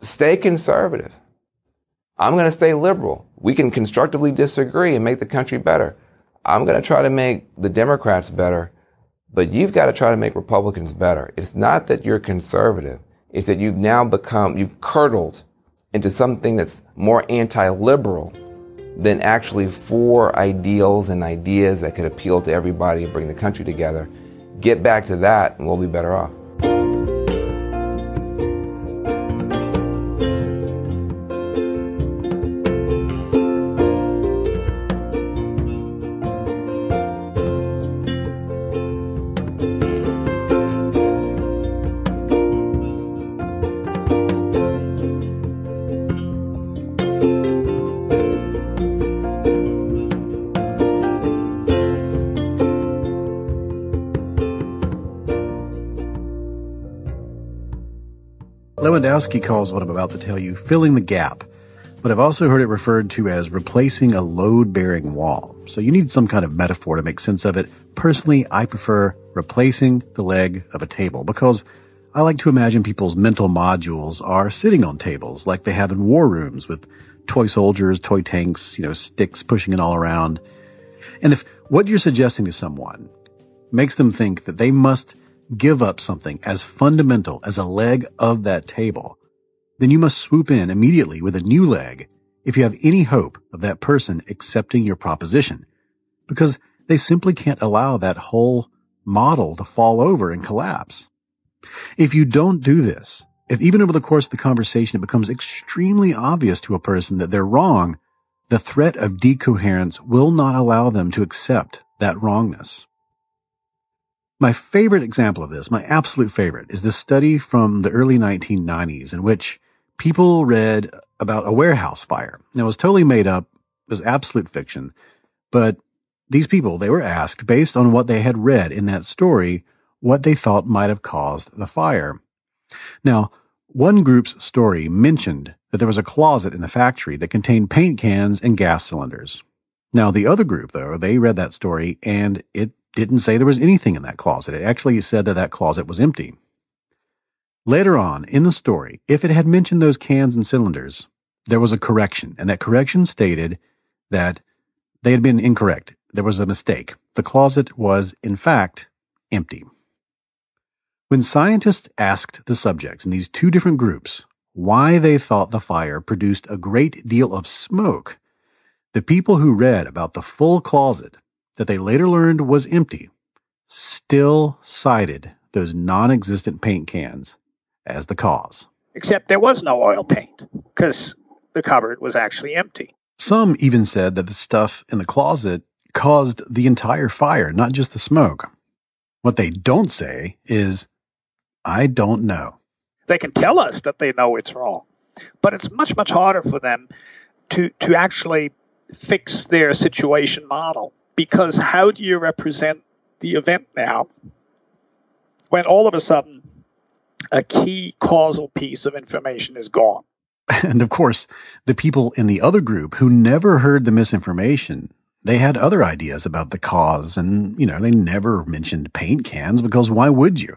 stay conservative. I'm going to stay liberal. We can constructively disagree and make the country better. I'm going to try to make the Democrats better, but you've got to try to make Republicans better. It's not that you're conservative. It's that you've now become, you've curdled into something that's more anti-liberal than actually four ideals and ideas that could appeal to everybody and bring the country together. Get back to that and we'll be better off. Lewandowsky calls what I'm about to tell you filling the gap. but I've also heard it referred to as replacing a load bearing wall. So you need some kind of metaphor to make sense of it. Personally, I prefer replacing the leg of a table because I like to imagine people's mental modules are sitting on tables like they have in war rooms with toy soldiers, toy tanks, you know, sticks pushing it all around. And if what you're suggesting to someone makes them think that they must give up something as fundamental as a leg of that table, then you must swoop in immediately with a new leg if you have any hope of that person accepting your proposition, because they simply can't allow that whole model to fall over and collapse. If you don't do this, if even over the course of the conversation it becomes extremely obvious to a person that they're wrong, the threat of decoherence will not allow them to accept that wrongness. My favorite example of this, my absolute favorite, is this study from the early 1990s in which people read about a warehouse fire. Now, it was totally made up. It was absolute fiction. But these people, they were asked based on what they had read in that story, what they thought might have caused the fire. Now, one group's story mentioned that there was a closet in the factory that contained paint cans and gas cylinders. Now, the other group, though, they read that story and it didn't say there was anything in that closet. It actually said that that closet was empty. Later on in the story, if it had mentioned those cans and cylinders, there was a correction, and that correction stated that they had been incorrect. There was a mistake. The closet was, in fact, empty. When scientists asked the subjects in these two different groups why they thought the fire produced a great deal of smoke, the people who read about the full closet that they later learned was empty still cited those non existent paint cans as the cause. Except there was no oil paint because the cupboard was actually empty. Some even said that the stuff in the closet caused the entire fire, not just the smoke. What they don't say is, I don't know. They can tell us that they know it's wrong, but it's much, much harder for them to, to actually fix their situation model because how do you represent the event now when all of a sudden a key causal piece of information is gone. And of course, the people in the other group who never heard the misinformation, they had other ideas about the cause. And, you know, they never mentioned paint cans because why would you?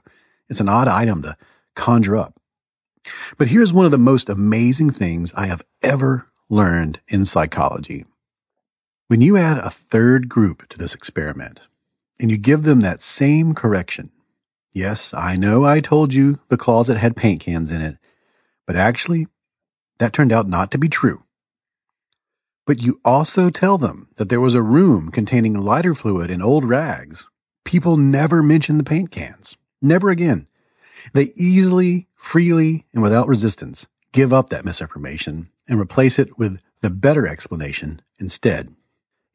It's an odd item to conjure up. But here's one of the most amazing things I have ever learned in psychology. When you add a third group to this experiment and you give them that same correction, Yes, I know I told you the closet had paint cans in it, but actually, that turned out not to be true. But you also tell them that there was a room containing lighter fluid and old rags. People never mention the paint cans. Never again. They easily, freely, and without resistance give up that misinformation and replace it with the better explanation instead.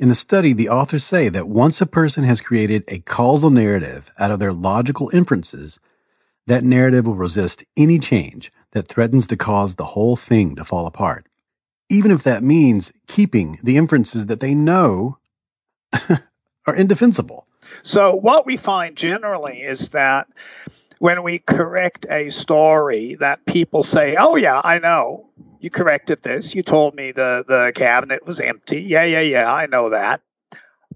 In the study, the authors say that once a person has created a causal narrative out of their logical inferences, that narrative will resist any change that threatens to cause the whole thing to fall apart, even if that means keeping the inferences that they know are indefensible. So, what we find generally is that when we correct a story that people say, "Oh yeah, I know. You corrected this. You told me the the cabinet was empty. Yeah, yeah, yeah, I know that."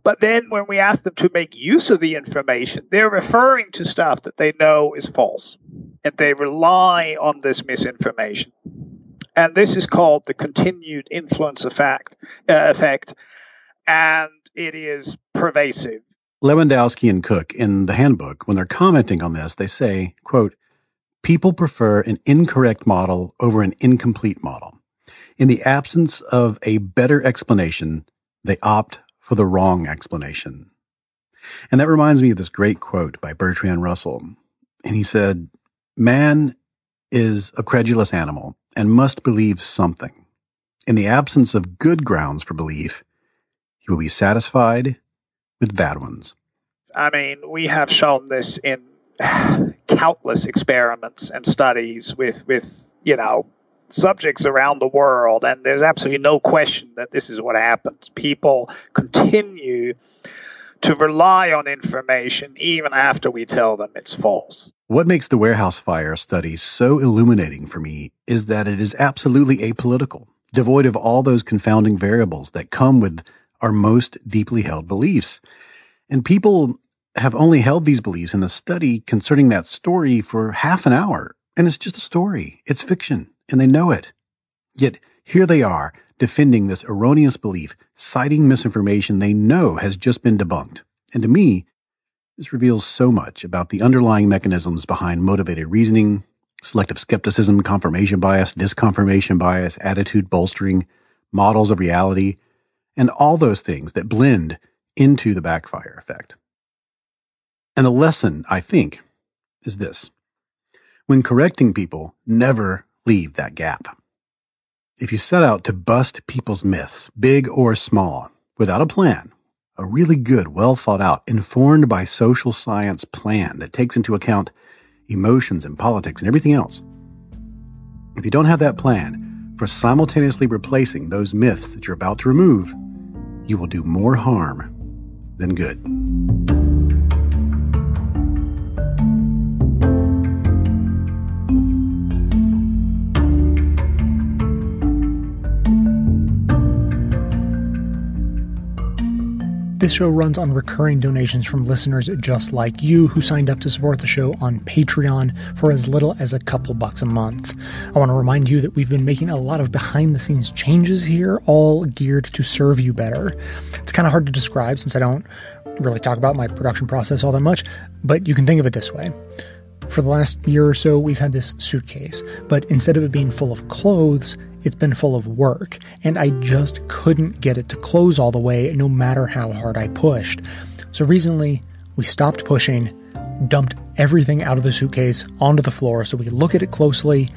But then when we ask them to make use of the information, they're referring to stuff that they know is false. And they rely on this misinformation. And this is called the continued influence effect, uh, effect and it is pervasive. Lewandowsky and Cook in the handbook, when they're commenting on this, they say, quote, people prefer an incorrect model over an incomplete model. In the absence of a better explanation, they opt for the wrong explanation. And that reminds me of this great quote by Bertrand Russell. And he said, man is a credulous animal and must believe something. In the absence of good grounds for belief, he will be satisfied with bad ones. I mean, we have shown this in countless experiments and studies with, with, you know, subjects around the world, and there's absolutely no question that this is what happens. People continue to rely on information even after we tell them it's false. What makes the warehouse fire study so illuminating for me is that it is absolutely apolitical. devoid of all those confounding variables that come with our most deeply held beliefs. And people have only held these beliefs in the study concerning that story for half an hour. And it's just a story. It's fiction and they know it. Yet here they are defending this erroneous belief, citing misinformation they know has just been debunked. And to me, this reveals so much about the underlying mechanisms behind motivated reasoning, selective skepticism, confirmation bias, disconfirmation bias, attitude bolstering, models of reality, and all those things that blend into the backfire effect. And the lesson, I think, is this. When correcting people, never leave that gap. If you set out to bust people's myths, big or small, without a plan, a really good, well thought out, informed by social science plan that takes into account emotions and politics and everything else. If you don't have that plan for simultaneously replacing those myths that you're about to remove, you will do more harm than good. This show runs on recurring donations from listeners just like you who signed up to support the show on Patreon for as little as a couple bucks a month. I want to remind you that we've been making a lot of behind the scenes changes here, all geared to serve you better. It's kind of hard to describe since I don't really talk about my production process all that much, but you can think of it this way. For the last year or so, we've had this suitcase, but instead of it being full of clothes, it's been full of work, and I just couldn't get it to close all the way no matter how hard I pushed. So recently, we stopped pushing, dumped everything out of the suitcase onto the floor so we could look at it closely,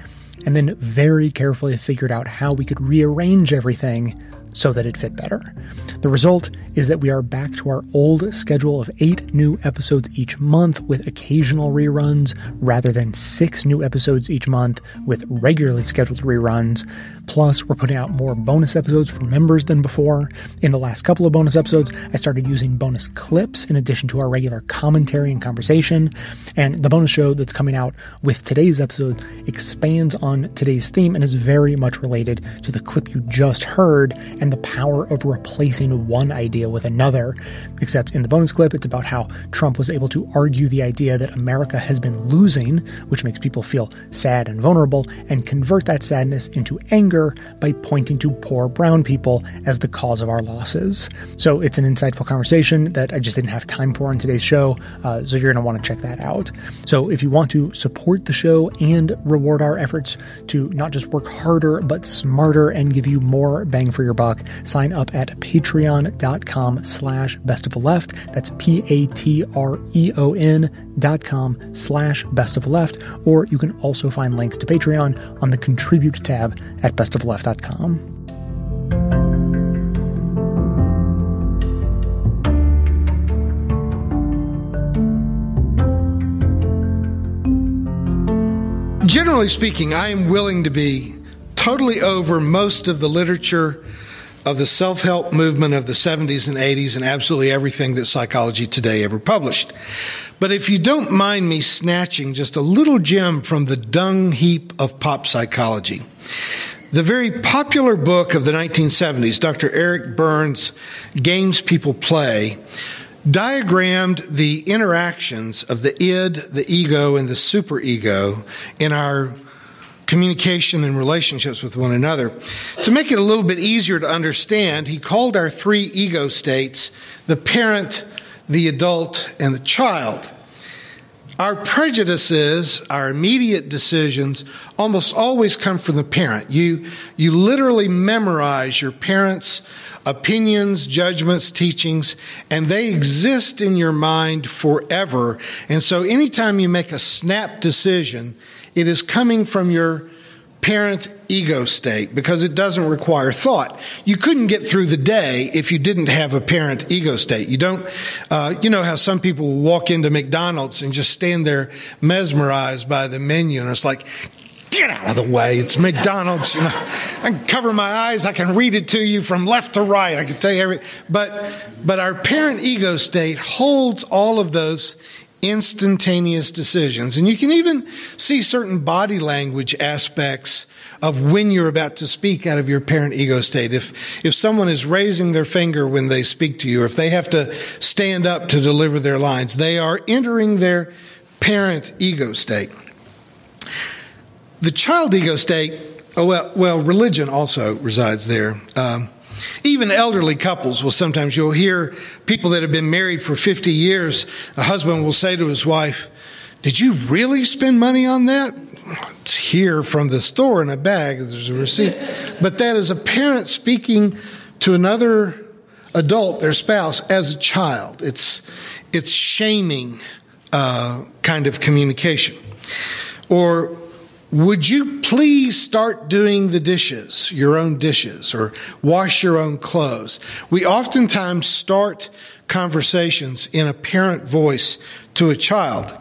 and then very carefully figured out how we could rearrange everything so that it fit better. The result is that we are back to our old schedule of eight new episodes each month with occasional reruns rather than six new episodes each month with regularly scheduled reruns. Plus, we're putting out more bonus episodes for members than before. In the last couple of bonus episodes, I started using bonus clips in addition to our regular commentary and conversation. And the bonus show that's coming out with today's episode expands on today's theme and is very much related to the clip you just heard and the power of replacing one idea with another. Except in the bonus clip, it's about how Trump was able to argue the idea that America has been losing, which makes people feel sad and vulnerable, and convert that sadness into anger by pointing to poor brown people as the cause of our losses. So it's an insightful conversation that I just didn't have time for on today's show, uh, so you're going to want to check that out. So if you want to support the show and reward our efforts to not just work harder, but smarter and give you more bang for your buck, sign up at patreon.com slash best of the left. That's P-A-T-R-E-O-N dot com slash best of left, or you can also find links to Patreon on the contribute tab at bestofleft.com. Generally speaking, I am willing to be totally over most of the literature of the self help movement of the 70s and 80s and absolutely everything that Psychology Today ever published. But if you don't mind me snatching just a little gem from the dung heap of pop psychology, the very popular book of the 1970s, Dr. Eric Berne's Games People Play, diagrammed the interactions of the id, the ego, and the superego in our communication and relationships with one another. To make it a little bit easier to understand, he called our three ego states the parent, the adult, and the child. Our prejudices, our immediate decisions, almost always come from the parent. You, you literally memorize your parents' opinions, judgments, teachings, and they exist in your mind forever. And so anytime you make a snap decision, it is coming from your parent ego state because it doesn't require thought. You couldn't get through the day if you didn't have a parent ego state. You don't, uh, you know how some people walk into McDonald's and just stand there mesmerized by the menu and it's like, get out of the way. It's McDonald's. You know, I can cover my eyes. I can read it to you from left to right. I can tell you everything. But, but our parent ego state holds all of those instantaneous decisions. And you can even see certain body language aspects of when you're about to speak out of your parent ego state. If, if someone is raising their finger when they speak to you, or if they have to stand up to deliver their lines, they are entering their parent ego state. The child ego state, oh well, well, religion also resides there. Um, even elderly couples will sometimes, you'll hear people that have been married for 50 years, a husband will say to his wife, Did you really spend money on that? It's here from the store in a bag, there's a receipt. But that is a parent speaking to another adult, their spouse, as a child. It's, it's shaming uh, kind of communication. Or would you please start doing the dishes, your own dishes, or wash your own clothes? We oftentimes start conversations in a parent voice to a child.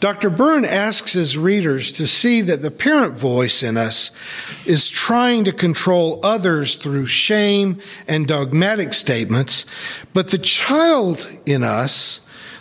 Dr. Berne asks his readers to see that the parent voice in us is trying to control others through shame and dogmatic statements, but the child in us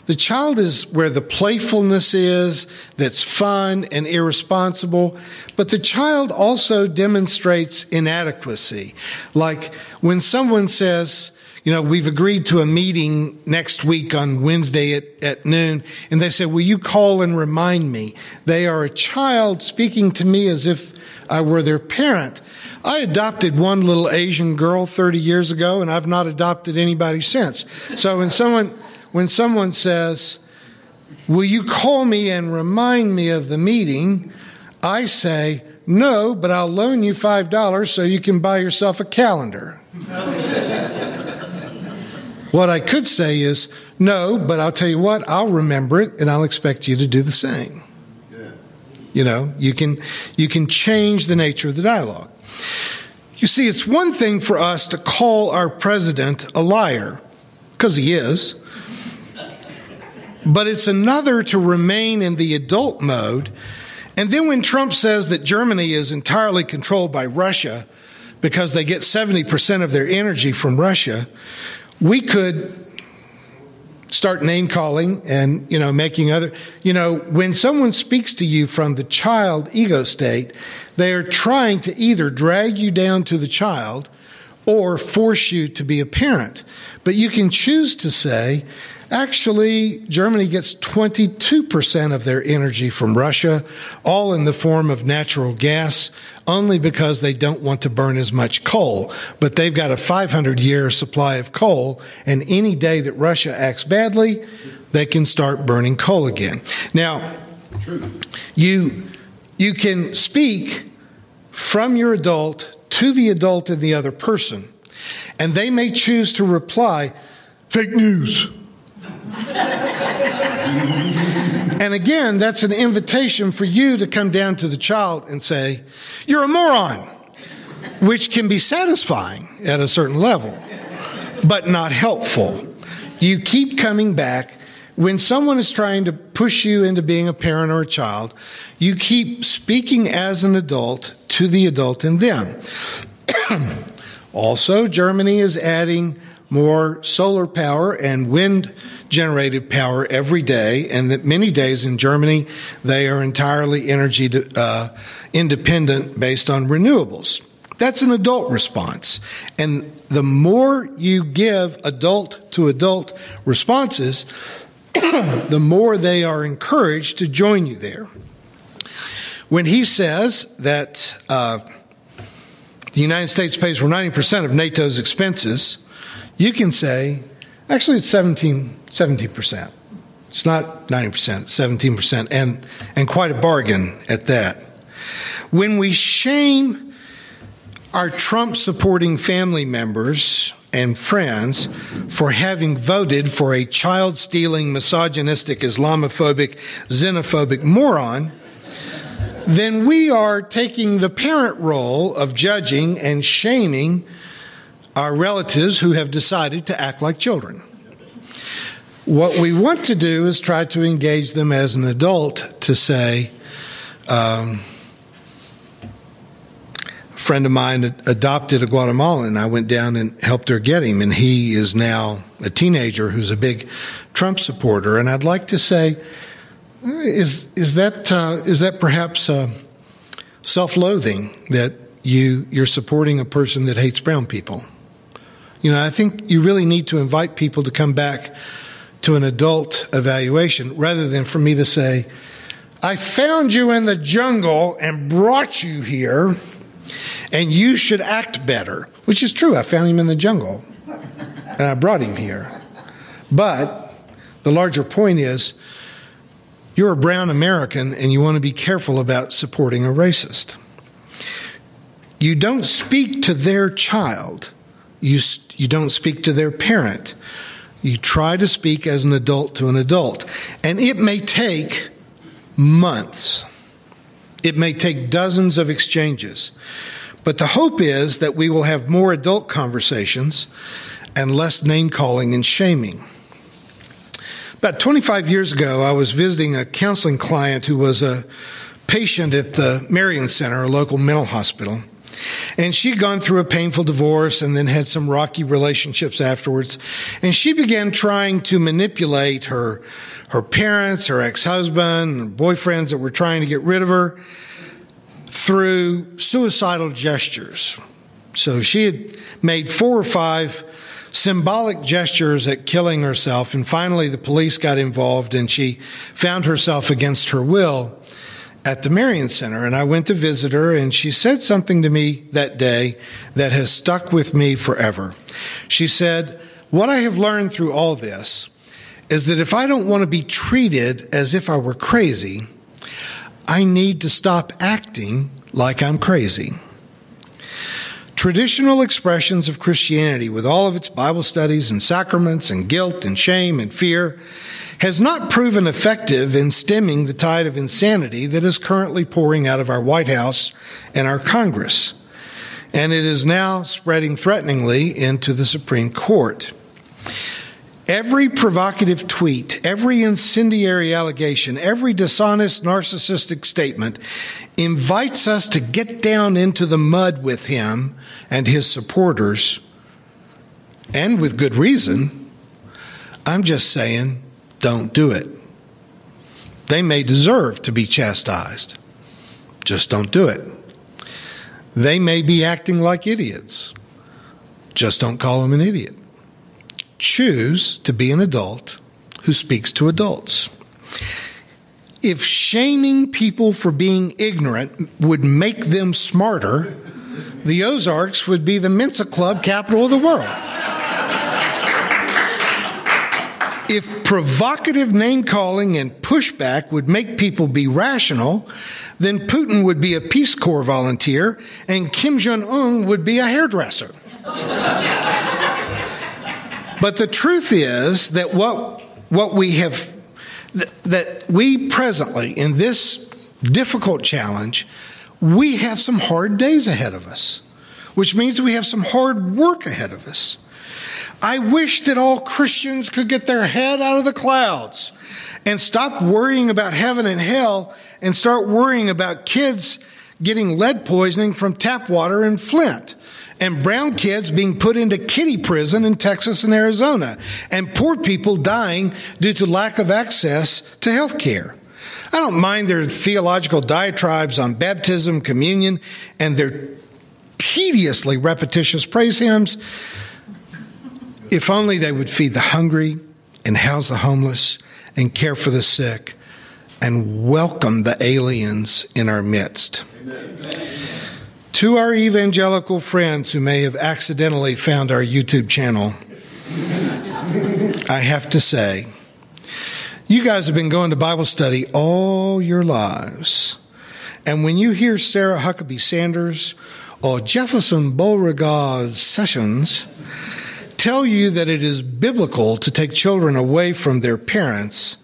the child is where the playfulness is, that's fun and irresponsible, but the child also demonstrates inadequacy. Like when someone says, you know, we've agreed to a meeting next week on Wednesday at, at noon, and they say, will you call and remind me? They are a child speaking to me as if I were their parent. I adopted one little Asian girl 30 years ago, and I've not adopted anybody since. So when someone, when someone says, Will you call me and remind me of the meeting? I say, No, but I'll loan you $5 so you can buy yourself a calendar. what I could say is, No, but I'll tell you what, I'll remember it and I'll expect you to do the same. You know, you can, you can change the nature of the dialogue. You see, it's one thing for us to call our president a liar, because he is. But it's another to remain in the adult mode. And then when Trump says that Germany is entirely controlled by Russia because they get 70% of their energy from Russia, we could start name calling and you know making other you know when someone speaks to you from the child ego state they are trying to either drag you down to the child or force you to be a parent but you can choose to say Actually, Germany gets 22% of their energy from Russia, all in the form of natural gas, only because they don't want to burn as much coal. But they've got a 500 year supply of coal, and any day that Russia acts badly, they can start burning coal again. Now, you, you can speak from your adult to the adult and the other person, and they may choose to reply, fake news and again, that's an invitation for you to come down to the child and say, You're a moron, which can be satisfying at a certain level, but not helpful. You keep coming back. When someone is trying to push you into being a parent or a child, you keep speaking as an adult to the adult in them. also, Germany is adding more solar power and wind generated power every day, and that many days in Germany they are entirely energy uh, independent based on renewables. That's an adult response. And the more you give adult to adult responses, the more they are encouraged to join you there. When he says that uh, the United States pays for 90% of NATO's expenses, you can say, actually, it's 17, 17%. It's not 90%, 17%, and, and quite a bargain at that. When we shame our Trump supporting family members and friends for having voted for a child stealing, misogynistic, Islamophobic, xenophobic moron, then we are taking the parent role of judging and shaming our relatives who have decided to act like children. What we want to do is try to engage them as an adult to say, um, friend of mine adopted a Guatemalan. I went down and helped her get him, and he is now a teenager who's a big Trump supporter. And I'd like to say, is is that uh, is that perhaps uh, self-loathing that you you're supporting a person that hates brown people? You know, I think you really need to invite people to come back to an adult evaluation rather than for me to say, I found you in the jungle and brought you here, and you should act better, which is true. I found him in the jungle and I brought him here. But the larger point is you're a brown American and you want to be careful about supporting a racist. You don't speak to their child, you, you don't speak to their parent. You try to speak as an adult to an adult. And it may take months. It may take dozens of exchanges. But the hope is that we will have more adult conversations and less name calling and shaming. About 25 years ago, I was visiting a counseling client who was a patient at the Marion Center, a local mental hospital. And she'd gone through a painful divorce and then had some rocky relationships afterwards. And she began trying to manipulate her her parents, her ex husband, boyfriends that were trying to get rid of her through suicidal gestures. So she had made four or five symbolic gestures at killing herself, and finally the police got involved and she found herself against her will at the Marion Center. And I went to visit her, and she said something to me that day that has stuck with me forever. She said, What I have learned through all this is that if I don't want to be treated as if I were crazy, I need to stop acting like I'm crazy. Traditional expressions of Christianity, with all of its Bible studies and sacraments and guilt and shame and fear, has not proven effective in stemming the tide of insanity that is currently pouring out of our White House and our Congress. And it is now spreading threateningly into the Supreme Court. Every provocative tweet, every incendiary allegation, every dishonest narcissistic statement invites us to get down into the mud with him and his supporters, and with good reason. I'm just saying, don't do it. They may deserve to be chastised. Just don't do it. They may be acting like idiots. Just don't call them an idiot choose to be an adult who speaks to adults. If shaming people for being ignorant would make them smarter, the Ozarks would be the Mensa Club capital of the world. If provocative name calling and pushback would make people be rational, then Putin would be a Peace Corps volunteer and Kim Jong un would be a hairdresser. But the truth is that what, what we have, that we presently, in this difficult challenge, we have some hard days ahead of us, which means we have some hard work ahead of us. I wish that all Christians could get their head out of the clouds and stop worrying about heaven and hell and start worrying about kids getting lead poisoning from tap water in Flint and brown kids being put into kitty prison in Texas and Arizona, and poor people dying due to lack of access to health care. I don't mind their theological diatribes on baptism, communion, and their tediously repetitious praise hymns. If only they would feed the hungry and house the homeless and care for the sick and welcome the aliens in our midst. Amen. To our evangelical friends who may have accidentally found our YouTube channel, I have to say, you guys have been going to Bible study all your lives. And when you hear Sarah Huckabee Sanders or Jefferson Beauregard Sessions tell you that it is biblical to take children away from their parents,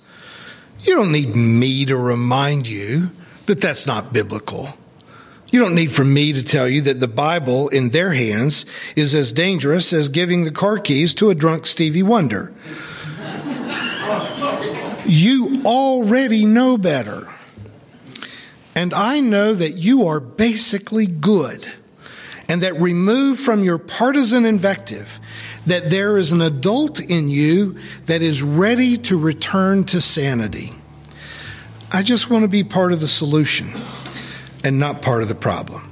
you don't need me to remind you that that's not biblical. You don't need for me to tell you that the Bible in their hands is as dangerous as giving the car keys to a drunk Stevie Wonder. you already know better. And I know that you are basically good and that removed from your partisan invective that there is an adult in you that is ready to return to sanity. I just want to be part of the solution and not part of the problem.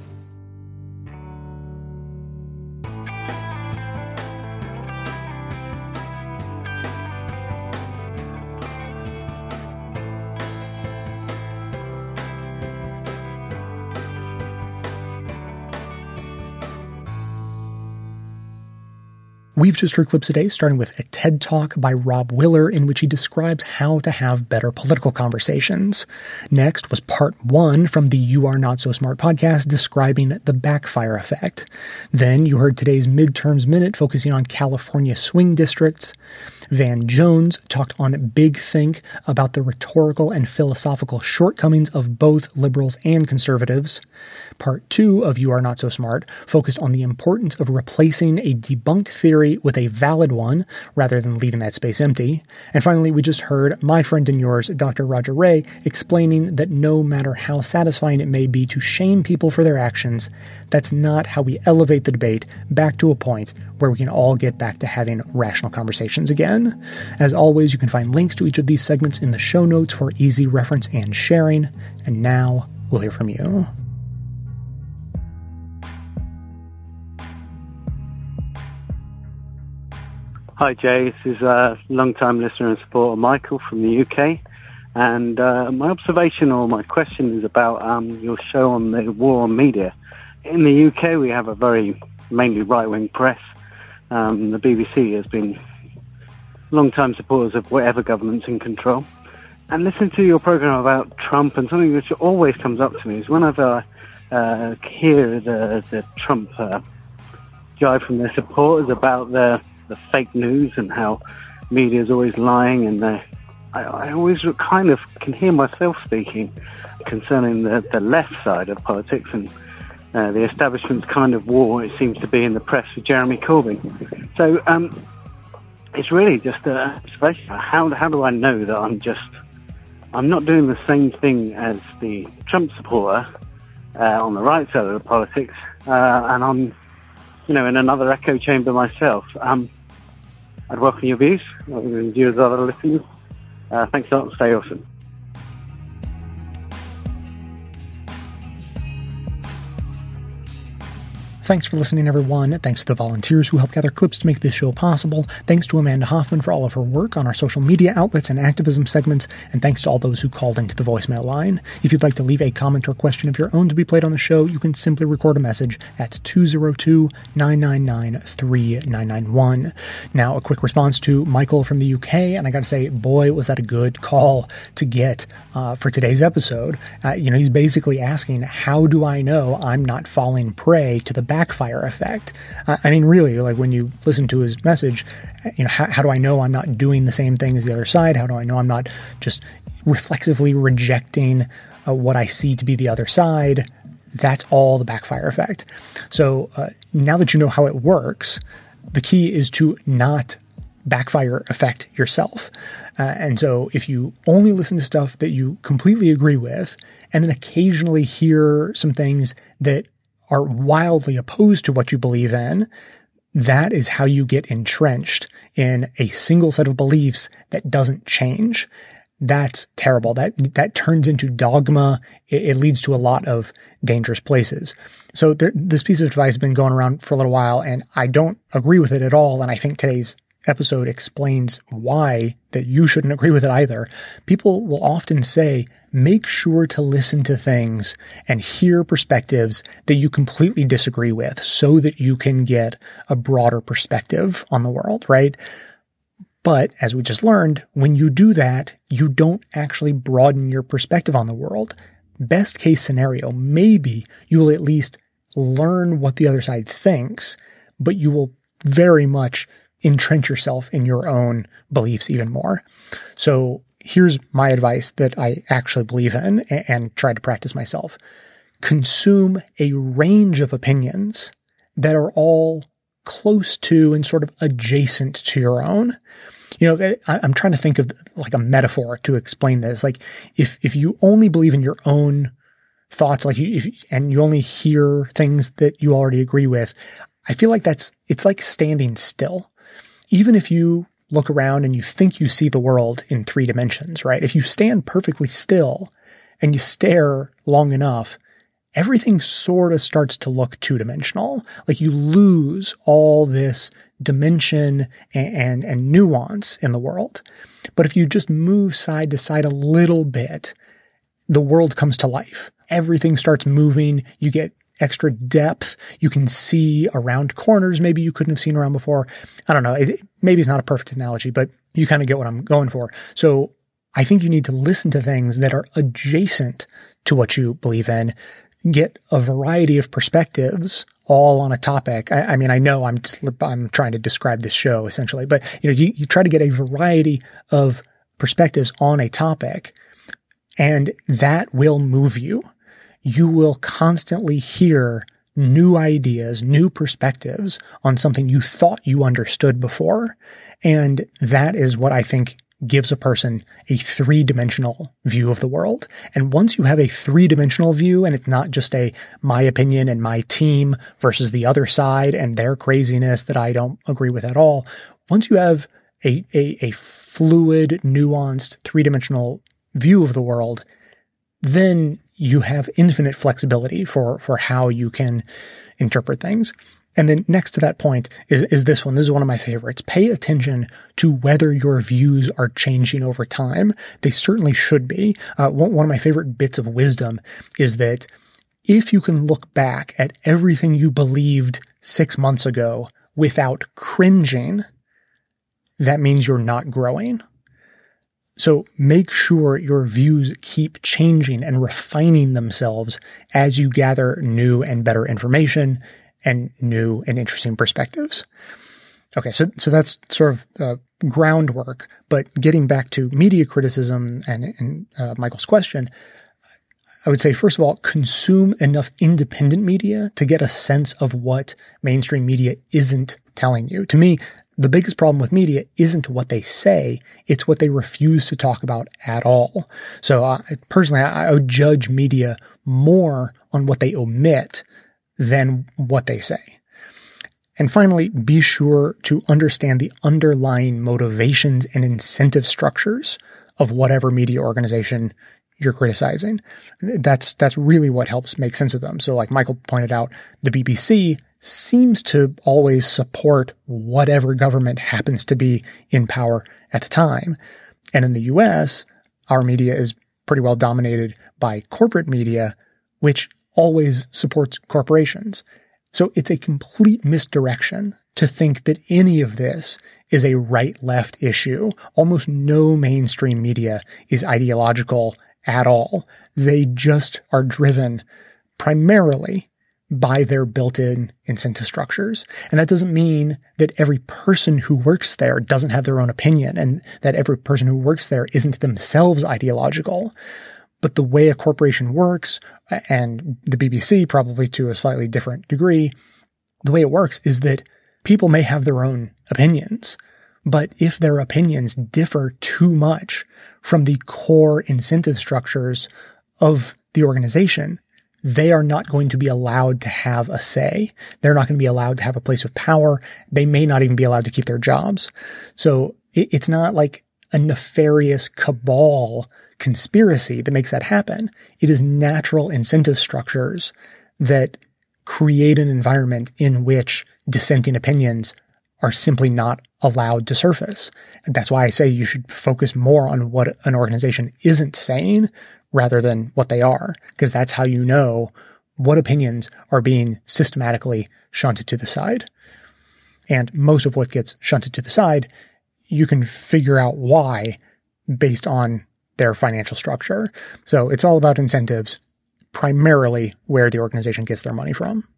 We've just heard clips today, starting with a TED Talk by Rob Willer, in which he describes how to have better political conversations. Next was part one from the You Are Not So Smart podcast, describing the backfire effect. Then you heard today's Midterms Minute, focusing on California swing districts. Van Jones talked on Big Think about the rhetorical and philosophical shortcomings of both liberals and conservatives. Part two of You Are Not So Smart focused on the importance of replacing a debunked theory with a valid one rather than leaving that space empty. And finally, we just heard my friend and yours, Dr. Roger Ray, explaining that no matter how satisfying it may be to shame people for their actions, that's not how we elevate the debate back to a point where we can all get back to having rational conversations again. As always, you can find links to each of these segments in the show notes for easy reference and sharing. And now we'll hear from you. Hi, Jay. This is a long-time listener and supporter, Michael from the UK. And uh, my observation or my question is about um, your show on the war on media. In the UK, we have a very mainly right-wing press. Um, the BBC has been long-time supporters of whatever government's in control. And listening to your program about Trump, and something which always comes up to me is whenever I uh, hear the, the Trump uh, jive from their supporters about the the fake news and how media is always lying and I, I always kind of can hear myself speaking concerning the, the left side of politics and uh, the establishment's kind of war it seems to be in the press with Jeremy Corbyn. So um, it's really just a observation. How, how do I know that I'm just I'm not doing the same thing as the Trump supporter uh, on the right side of the politics, uh, and I'm you know, in another echo chamber myself. Um, I'd welcome your views, and you as other listeners. Uh, thanks a lot stay awesome. Thanks for listening, everyone. Thanks to the volunteers who helped gather clips to make this show possible. Thanks to Amanda Hoffman for all of her work on our social media outlets and activism segments. And thanks to all those who called into the voicemail line. If you'd like to leave a comment or question of your own to be played on the show, you can simply record a message at 202 999 3991. Now, a quick response to Michael from the UK. And I got to say, boy, was that a good call to get uh, for today's episode. Uh, you know, he's basically asking, how do I know I'm not falling prey to the backfire effect. Uh, I mean, really, like when you listen to his message, you know, how, how do I know I'm not doing the same thing as the other side? How do I know I'm not just reflexively rejecting uh, what I see to be the other side? That's all the backfire effect. So uh, now that you know how it works, the key is to not backfire effect yourself. Uh, and so if you only listen to stuff that you completely agree with, and then occasionally hear some things that are wildly opposed to what you believe in, that is how you get entrenched in a single set of beliefs that doesn't change. That's terrible. That, that turns into dogma. It, it leads to a lot of dangerous places. So there, this piece of advice has been going around for a little while and I don't agree with it at all. And I think today's episode explains why that you shouldn't agree with it either. People will often say, make sure to listen to things and hear perspectives that you completely disagree with so that you can get a broader perspective on the world, right? But as we just learned, when you do that, you don't actually broaden your perspective on the world. Best case scenario, maybe you will at least learn what the other side thinks, but you will very much entrench yourself in your own beliefs even more. So here's my advice that I actually believe in and, and try to practice myself. Consume a range of opinions that are all close to and sort of adjacent to your own. You know, I, I'm trying to think of like a metaphor to explain this. Like if, if you only believe in your own thoughts like you, if, and you only hear things that you already agree with, I feel like that's, it's like standing still. Even if you look around and you think you see the world in three dimensions, right? If you stand perfectly still and you stare long enough, everything sort of starts to look two dimensional. Like you lose all this dimension and, and, and, nuance in the world. But if you just move side to side a little bit, the world comes to life. Everything starts moving. You get extra depth. You can see around corners maybe you couldn't have seen around before. I don't know. It, maybe it's not a perfect analogy, but you kind of get what I'm going for. So I think you need to listen to things that are adjacent to what you believe in, get a variety of perspectives all on a topic. I, I mean, I know I'm, I'm trying to describe this show essentially, but you know, you, you try to get a variety of perspectives on a topic and that will move you you will constantly hear new ideas, new perspectives on something you thought you understood before. And that is what I think gives a person a three dimensional view of the world. And once you have a three dimensional view and it's not just a my opinion and my team versus the other side and their craziness that I don't agree with at all. Once you have a, a, a fluid, nuanced, three dimensional view of the world, then you have infinite flexibility for, for how you can interpret things. And then next to that point is, is this one. This is one of my favorites. Pay attention to whether your views are changing over time. They certainly should be. Uh, one, one of my favorite bits of wisdom is that if you can look back at everything you believed six months ago without cringing, that means you're not growing. So make sure your views keep changing and refining themselves as you gather new and better information and new and interesting perspectives. Okay, so so that's sort of groundwork. But getting back to media criticism and, and uh, Michael's question, I would say first of all, consume enough independent media to get a sense of what mainstream media isn't telling you. To me, the biggest problem with media isn't what they say, it's what they refuse to talk about at all. So uh, personally, I, I would judge media more on what they omit than what they say. And finally, be sure to understand the underlying motivations and incentive structures of whatever media organization you're criticizing. That's, that's really what helps make sense of them. So like Michael pointed out, the BBC seems to always support whatever government happens to be in power at the time. And in the US, our media is pretty well dominated by corporate media, which always supports corporations. So it's a complete misdirection to think that any of this is a right left issue. Almost no mainstream media is ideological at all. They just are driven primarily by their built-in incentive structures. And that doesn't mean that every person who works there doesn't have their own opinion and that every person who works there isn't themselves ideological. But the way a corporation works, and the BBC probably to a slightly different degree, the way it works is that people may have their own opinions. But if their opinions differ too much from the core incentive structures of the organization, they are not going to be allowed to have a say. They're not going to be allowed to have a place of power. They may not even be allowed to keep their jobs. So it, it's not like a nefarious cabal conspiracy that makes that happen. It is natural incentive structures that create an environment in which dissenting opinions are simply not allowed to surface. And that's why I say you should focus more on what an organization isn't saying rather than what they are, because that's how you know what opinions are being systematically shunted to the side. And most of what gets shunted to the side, you can figure out why based on their financial structure. So it's all about incentives, primarily where the organization gets their money from.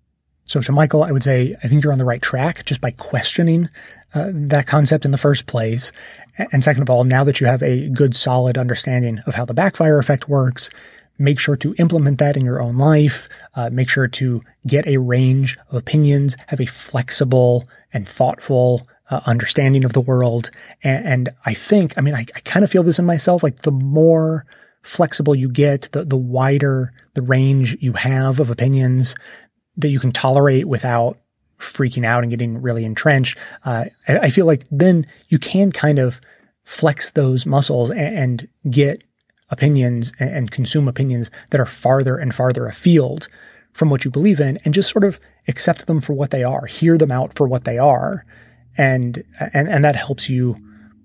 So to Michael, I would say, I think you're on the right track just by questioning uh, that concept in the first place. And second of all, now that you have a good solid understanding of how the backfire effect works, make sure to implement that in your own life. Uh, make sure to get a range of opinions, have a flexible and thoughtful uh, understanding of the world. And, and, I think, I mean, I, I kind of feel this in myself, like the more flexible you get, the, the wider the range you have of opinions that you can tolerate without freaking out and getting really entrenched, uh, I, I, feel like then you can kind of flex those muscles and, and get opinions and, and consume opinions that are farther and farther afield from what you believe in and just sort of accept them for what they are, hear them out for what they are. And, and, and that helps you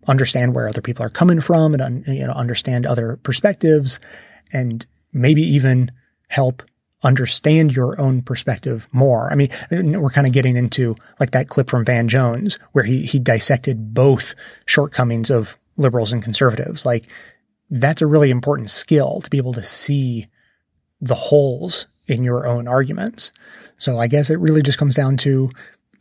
understand where other people are coming from and, you know, understand other perspectives and maybe even help understand your own perspective more. I mean, we're kind of getting into like that clip from Van Jones where he, he dissected both shortcomings of liberals and conservatives. Like that's a really important skill to be able to see the holes in your own arguments. So I guess it really just comes down to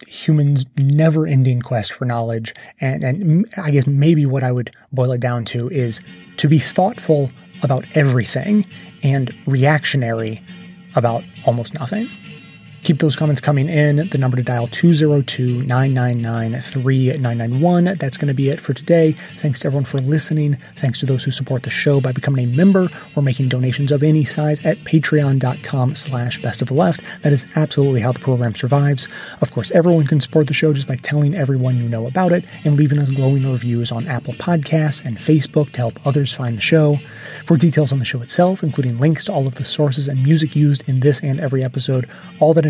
humans never ending quest for knowledge. And, and I guess maybe what I would boil it down to is to be thoughtful about everything and reactionary about almost nothing. Keep those comments coming in. The number to dial 202 999 3991. That's going to be it for today. Thanks to everyone for listening. Thanks to those who support the show by becoming a member or making donations of any size at patreon.com slash best of the left. That is absolutely how the program survives. Of course, everyone can support the show just by telling everyone you know about it and leaving us glowing reviews on Apple Podcasts and Facebook to help others find the show. For details on the show itself, including links to all of the sources and music used in this and every episode, all that